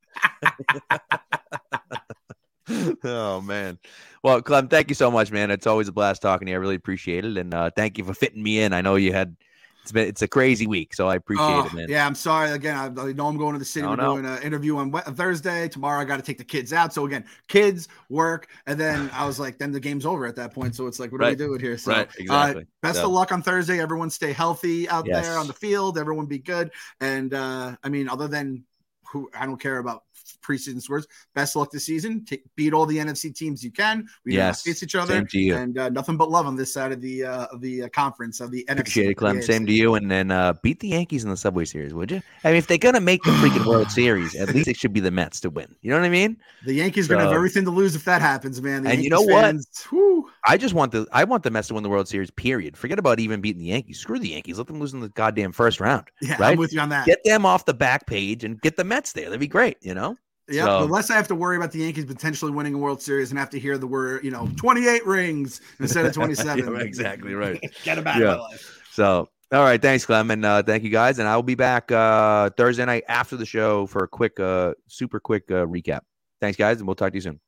<laughs> oh man. Well, Clem, thank you so much, man. It's always a blast talking to you. I really appreciate it, and uh, thank you for fitting me in. I know you had it's been it's a crazy week, so I appreciate Oh, it, man. yeah, I'm sorry. Again, I, I know I'm going to the city. No, We're no. doing an interview on Thursday. Tomorrow, I got to take the kids out. So again, kids, work, and then I was like, then the game's over at that point. So it's like, what Right. are we doing here? So, Right, uh, best So- of luck on Thursday. Everyone stay healthy out Yes. there on the field. Everyone be good. And uh, I mean, other than who, I don't care about preseason scores. Best luck this season. Take, beat all the NFC teams you can. We Yes. face each other. You. And uh, nothing but love on this side of the uh, of the uh, conference of the NFC. Appreciate it, Clem. Same to you. And then uh, beat the Yankees in the Subway Series, would you? I mean, if they're gonna make the freaking World <sighs> Series, at least it should be the Mets to win. You know what I mean? The Yankees are gonna have everything to lose if that happens, man. The And you Yankees know what? whew. I just want the I want the Mets to win the World Series. Period. Forget about even beating the Yankees. Screw the Yankees. Let them lose in the goddamn first round. Yeah, Right? I'm with you on that. Get them off the back page and get the Mets there. That'd be great. You know? Yeah, so- unless I have to worry about the Yankees potentially winning a World Series and have to hear the word, you know, 28 rings instead of <laughs> 27. Yeah, exactly right. <laughs> Get about Yeah. my life. So, all right, thanks, Clem, and uh, thank you guys. And I will be back uh, Thursday night after the show for a quick, uh, super quick uh, recap. Thanks, guys, and we'll talk to you soon.